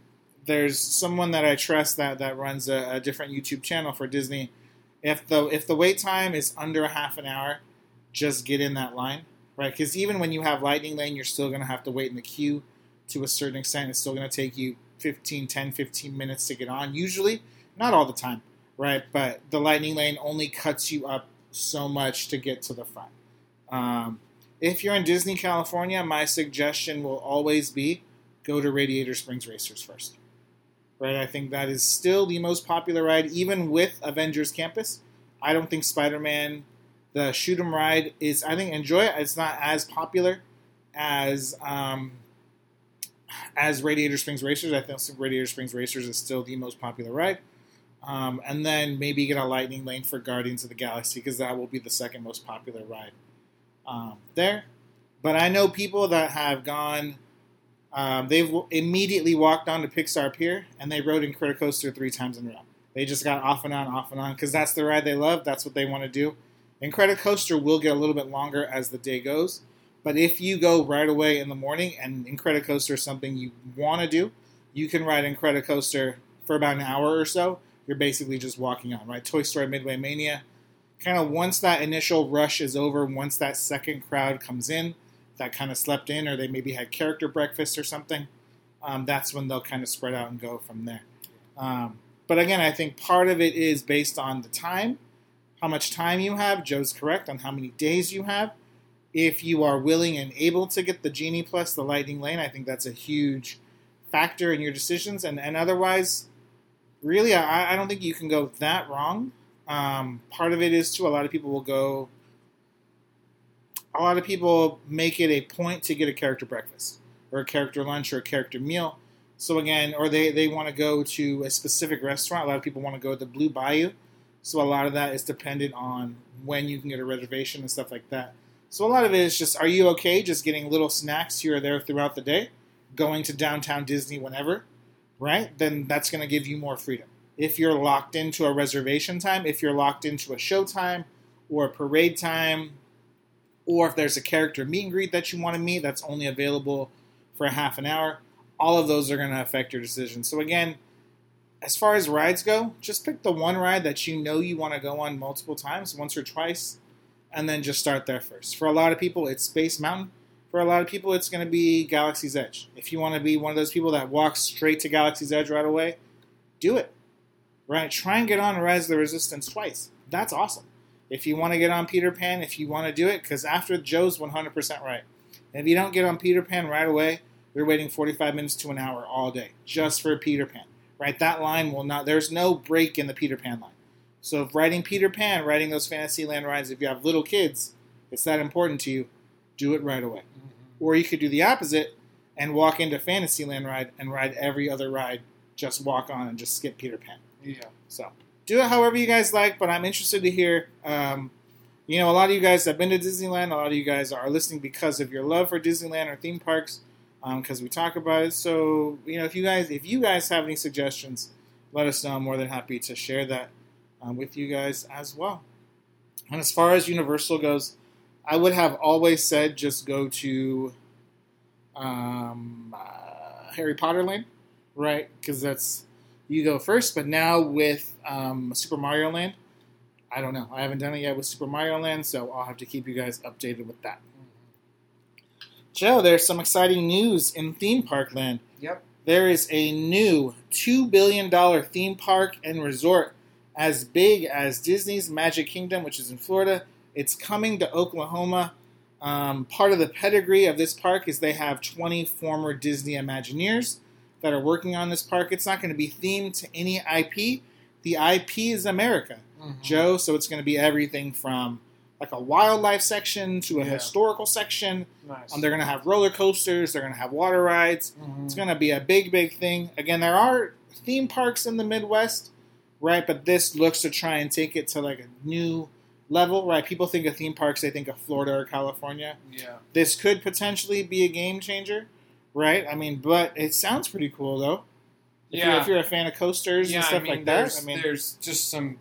there's someone that I trust that, that runs a, a different YouTube channel for Disney. If the if the wait time is under half an hour, just get in that line right? Because even when you have Lightning Lane, you're still going to have to wait in the queue to a certain extent. It's still going to take you 15, 10, 15 minutes to get on, usually, not all the time, right? But the Lightning Lane only cuts you up so much to get to the front. Um, if you're in Disney California, my suggestion will always be go to Radiator Springs Racers first. Right? I think that is still the most popular ride, even with Avengers Campus. I don't think Spider Man the shoot 'em ride is I think enjoy it. It's not as popular as um, as Radiator Springs Racers. I think Radiator Springs Racers is still the most popular ride. Um, and then maybe get a lightning lane for Guardians of the Galaxy because that will be the second most popular ride um, there. But I know people that have gone. Um, they've immediately walked on to Pixar Pier and they rode Incredicoaster three times in a row. They just got off and on, off and on because that's the ride they love. That's what they want to do. Incredicoaster will get a little bit longer as the day goes, but if you go right away in the morning and Incredicoaster is something you want to do, you can ride Incredicoaster for about an hour or so. You're basically just walking on, right? Toy Story Midway Mania. Kind of once that initial rush is over, once that second crowd comes in, that kind of slept in, or they maybe had character breakfast or something, um, that's when they'll kind of spread out and go from there. Um, but again, I think part of it is based on the time how much time you have. Joe's correct on how many days you have. If you are willing and able to get the Genie Plus, the Lightning Lane, I think that's a huge factor in your decisions. And, and otherwise, really, I, I don't think you can go that wrong. Um, part of it is, too, a lot of people will go, a lot of people make it a point to get a character breakfast or a character lunch or a character meal. So again, or they, they want to go to a specific restaurant. A lot of people want to go to the Blue Bayou so a lot of that is dependent on when you can get a reservation and stuff like that. So a lot of it is just, are you okay just getting little snacks here or there throughout the day, going to downtown Disney whenever, right? Then that's going to give you more freedom. if you're locked into a reservation time, if you're locked into a show time or a parade time, or if there's a character meet and greet that you want to meet that's only available for a half an hour, all of those are going to affect your decision. So again, as far as rides go, just pick the one ride that you know you want to go on multiple times, once or twice, and then just start there first. For a lot of people, it's Space Mountain. For a lot of people, it's going to be Galaxy's Edge. If you want to be one of those people that walks straight to Galaxy's Edge right away, do it. Right? Try and get on Rise of the Resistance twice. That's awesome. If you want to get on Peter Pan, if you want to do it, because after Joe's 100% right. And if you don't get on Peter Pan right away, you're waiting 45 minutes to an hour all day just for Peter Pan right? That line will not. There's no break in the Peter Pan line. So if writing Peter Pan, writing those Fantasyland rides, if you have little kids, it's that important to you, do it right away. Mm-hmm. Or you could do the opposite and walk into Fantasyland ride and ride every other ride. Just walk on and just skip Peter Pan. Yeah. So do it however you guys like, but I'm interested to hear. Um, you know, a lot of you guys have been to Disneyland. A lot of you guys are listening because of your love for Disneyland or theme parks because um, we talk about it. So you know, if you guys if you guys have any suggestions, let us know. I'm more than happy to share that um, with you guys as well. And as far as Universal goes, I would have always said just go to um, uh, Harry Potter Land, right? Because that's you go first. But now with um, Super Mario Land, I don't know. I haven't done it yet with Super Mario Land, so I'll have to keep you guys updated with that. Joe, there's some exciting news in theme park land. Yep. There is a new $2 billion theme park and resort as big as Disney's Magic Kingdom, which is in Florida. It's coming to Oklahoma. Um, part of the pedigree of this park is they have 20 former Disney Imagineers that are working on this park. It's not going to be themed to any IP. The IP is America, Mhm. Joe, so it's going to be everything from like a wildlife section to a Yeah. historical section. Nice. Um, they're going to have roller coasters. They're going to have water rides. Mhm. It's going to be a big, big thing. Again, there are theme parks in the Midwest, right? But this looks to try and take it to like a new level, right? People think of theme parks, they think of Florida or California. Yeah. This could potentially be a game changer, right? I mean, but it sounds pretty cool though. If, you're, Yeah. if you're a fan of coasters yeah, and stuff I mean, like that, I mean, there's just some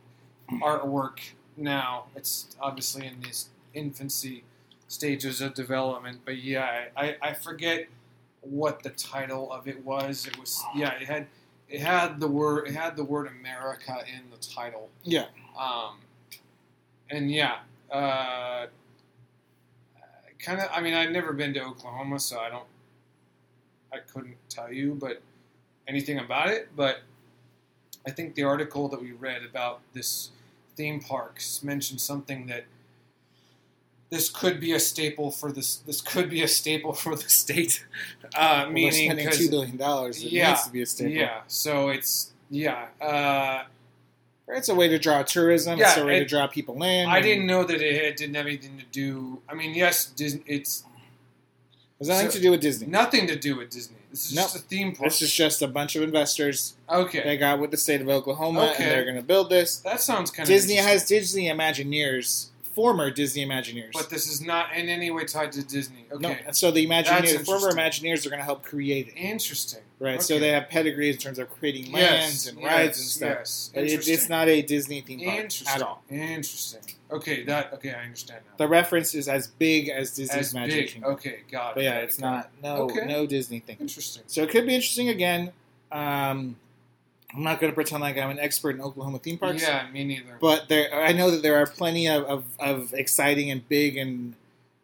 artwork now. It's obviously in these infancy stages of development, but yeah, I, I forget what the title of it was. It was yeah, it had it had the word it had the word America in the title. yeah, Um, and yeah, uh, kind of. I mean, I've never been to Oklahoma, so I don't. I couldn't tell you, but anything about it. But I think the article that we read about this theme parks mentioned something that this could be a staple for this. This could be a staple for the state. Uh, well, meaning spending two billion dollars. It Yeah, needs to be a staple. yeah. So it's yeah. Uh, It's a way to draw tourism. Yeah, it's a way to draw people in. I and- didn't know that it had- didn't have anything to do. I mean, yes, Disney. It's There's nothing so- to do with Disney. nothing to do with Disney. This is Nope. just a theme park. This is just a bunch of investors okay. they got with the state of Oklahoma, Okay. and they're going to build this. That sounds kind of Disney has Disney Imagineers, former Disney Imagineers. but this is not in any way tied to Disney. Okay, and so the Imagineers, former. Imagineers, are going to help create it, interesting. right? So they have pedigree in terms of creating lands Yes, and rides and stuff. Yes, But it- interesting. it's not a Disney theme park interesting at all. Interesting. Okay, that okay. I understand now. The reference is as big as Disney's As Magic big. Kingdom. Okay, got it. But yeah, got it, it's not no Okay. no Disney thing. interesting. So it could be interesting again. Um, I'm not going to pretend like I'm an expert in Oklahoma theme parks. Yeah, me neither. but there I know that there are plenty of, of, of exciting and big and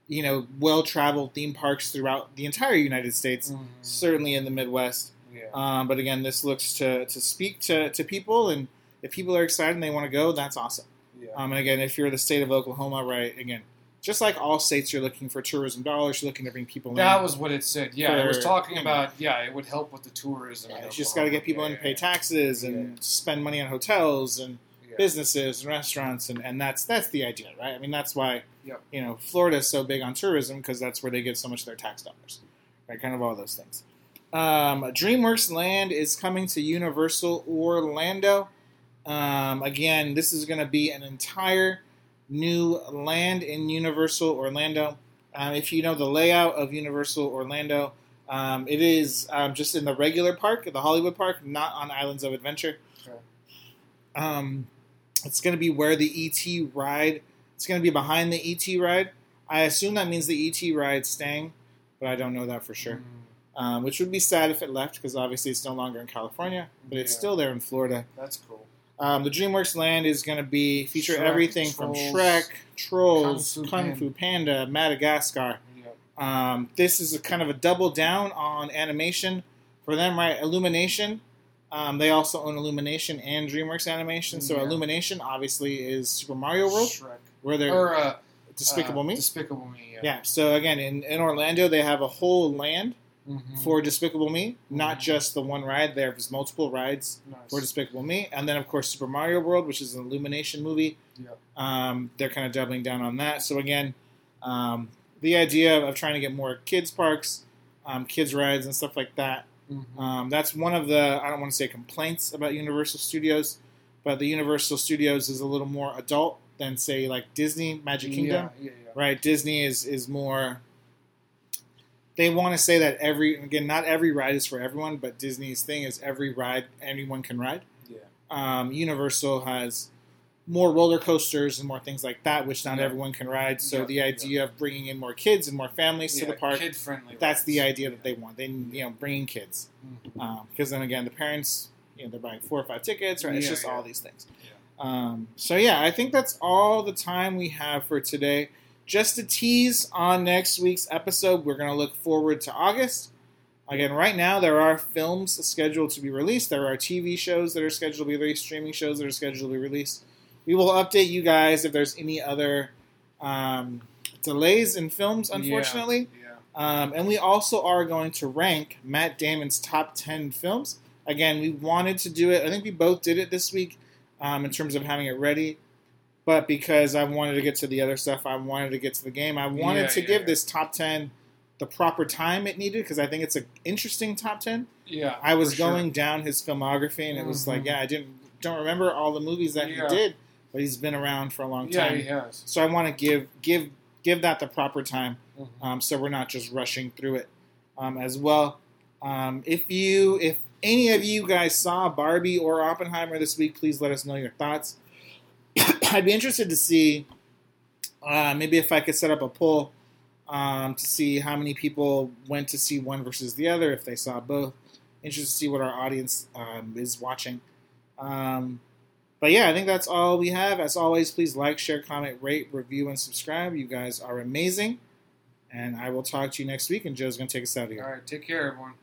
you know well traveled theme parks throughout the entire United States, Mhm. certainly in the Midwest. yeah. Um, but again, this looks to, to speak to, to people, and if people are excited and they want to go, that's awesome. yeah. Um, and again, if you're the state of Oklahoma, right, again, just like all states, you're looking for tourism dollars, you're looking to bring people That in. That was what it said. Yeah, it was talking about. Yeah, it would help with the tourism. Yeah, you just got to get people in to pay taxes and Yeah. spend money on hotels and yeah. businesses and restaurants, and, and that's that's the idea, right? I mean, that's why Yep. you know Florida is so big on tourism because that's where they get so much of their tax dollars, right? Kind of all those things. Um, DreamWorks Land is coming to Universal Orlando. Um, again, this is going to be an entire new land in Universal Orlando. Um, if you know the layout of Universal Orlando, um, it is um, just in the regular park, the Hollywood Park, not on Islands of Adventure. Okay. Um, it's going to be where the ET ride. It's going to be behind the ET ride. I assume that means the ET ride's staying, but I don't know that for sure. Mm, Um, which would be sad if it left because obviously it's no longer in California, but it's still there in Florida. that's cool. Um, the DreamWorks land is going to be feature Shrek, everything from Trolls, Shrek, Trolls, Kung Fu Kung Panda. Fu Panda, Madagascar. Yeah. Um, this is a kind of a double down on animation for them, right? Illumination. Um, they also own Illumination and DreamWorks Animation. So Yeah. Illumination obviously is Super Mario World, Shrek. where they're Or uh, Despicable uh, Me. Despicable Me. Yeah. yeah. So again, in, in Orlando, they have a whole land Mhm. for Despicable Me, not Mhm. just the one ride. There was multiple rides Nice. for Despicable Me, and then of course Super Mario World, which is an Illumination movie. Yeah. Um, they're kind of doubling down on that. So again, um, the idea of trying to get more kids parks, um, kids rides, and stuff like that. Mhm. Um, that's one of the I don't want to say complaints about Universal Studios, but the Universal Studios is a little more adult than say like Disney Magic Kingdom Yeah, yeah, yeah. right? Disney is is more. They want to say that every again, not every ride is for everyone, but Disney's thing is every ride anyone can ride. Yeah. Um, Universal has more roller coasters and more things like that, which not Yeah. everyone can ride. So Yeah, the yeah. idea of bringing in more kids and more families to the park, Kid friendly. that's the idea that they want. They you know bringing kids Mhm. because then again the parents you know they're buying four or five tickets, right? It's just yeah. all these things. Um, so yeah, I think that's all the time we have for today. Just a tease on next week's episode. We're going to look forward to August. Again, right now there are films scheduled to be released. There are TV shows that are scheduled to be released, streaming shows that are scheduled to be released. We will update you guys if there's any other um, delays in films, unfortunately. Yeah. Um, and we also are going to rank Matt Damon's top 10 films. Again, we wanted to do it. I think we both did it this week um, in terms of having it ready. But because I wanted to get to the other stuff, I wanted to get to the game. I wanted Yeah, to yeah, give yeah. this top 10 the proper time it needed because I think it's an interesting top 10. Yeah. I was for sure. going down his filmography and it was like, Mhm. yeah, I didn't don't remember all the movies that Yeah. he did, but he's been around for a long Yeah, time. he has. So I want to give give give that the proper time Mhm. um, so we're not just rushing through it um, as well. Um, if you, if any of you guys saw Barbie or Oppenheimer this week, please let us know your thoughts. I'd be interested to see uh, maybe if I could set up a poll um, to see how many people went to see one versus the other, if they saw both. Interested to see what our audience um, is watching. Um, but yeah, I think that's all we have. As always, please like, share, comment, rate, review, and subscribe. You guys are amazing. And I will talk to you next week, and Joe's going to take us out of here. All right. Take care, everyone.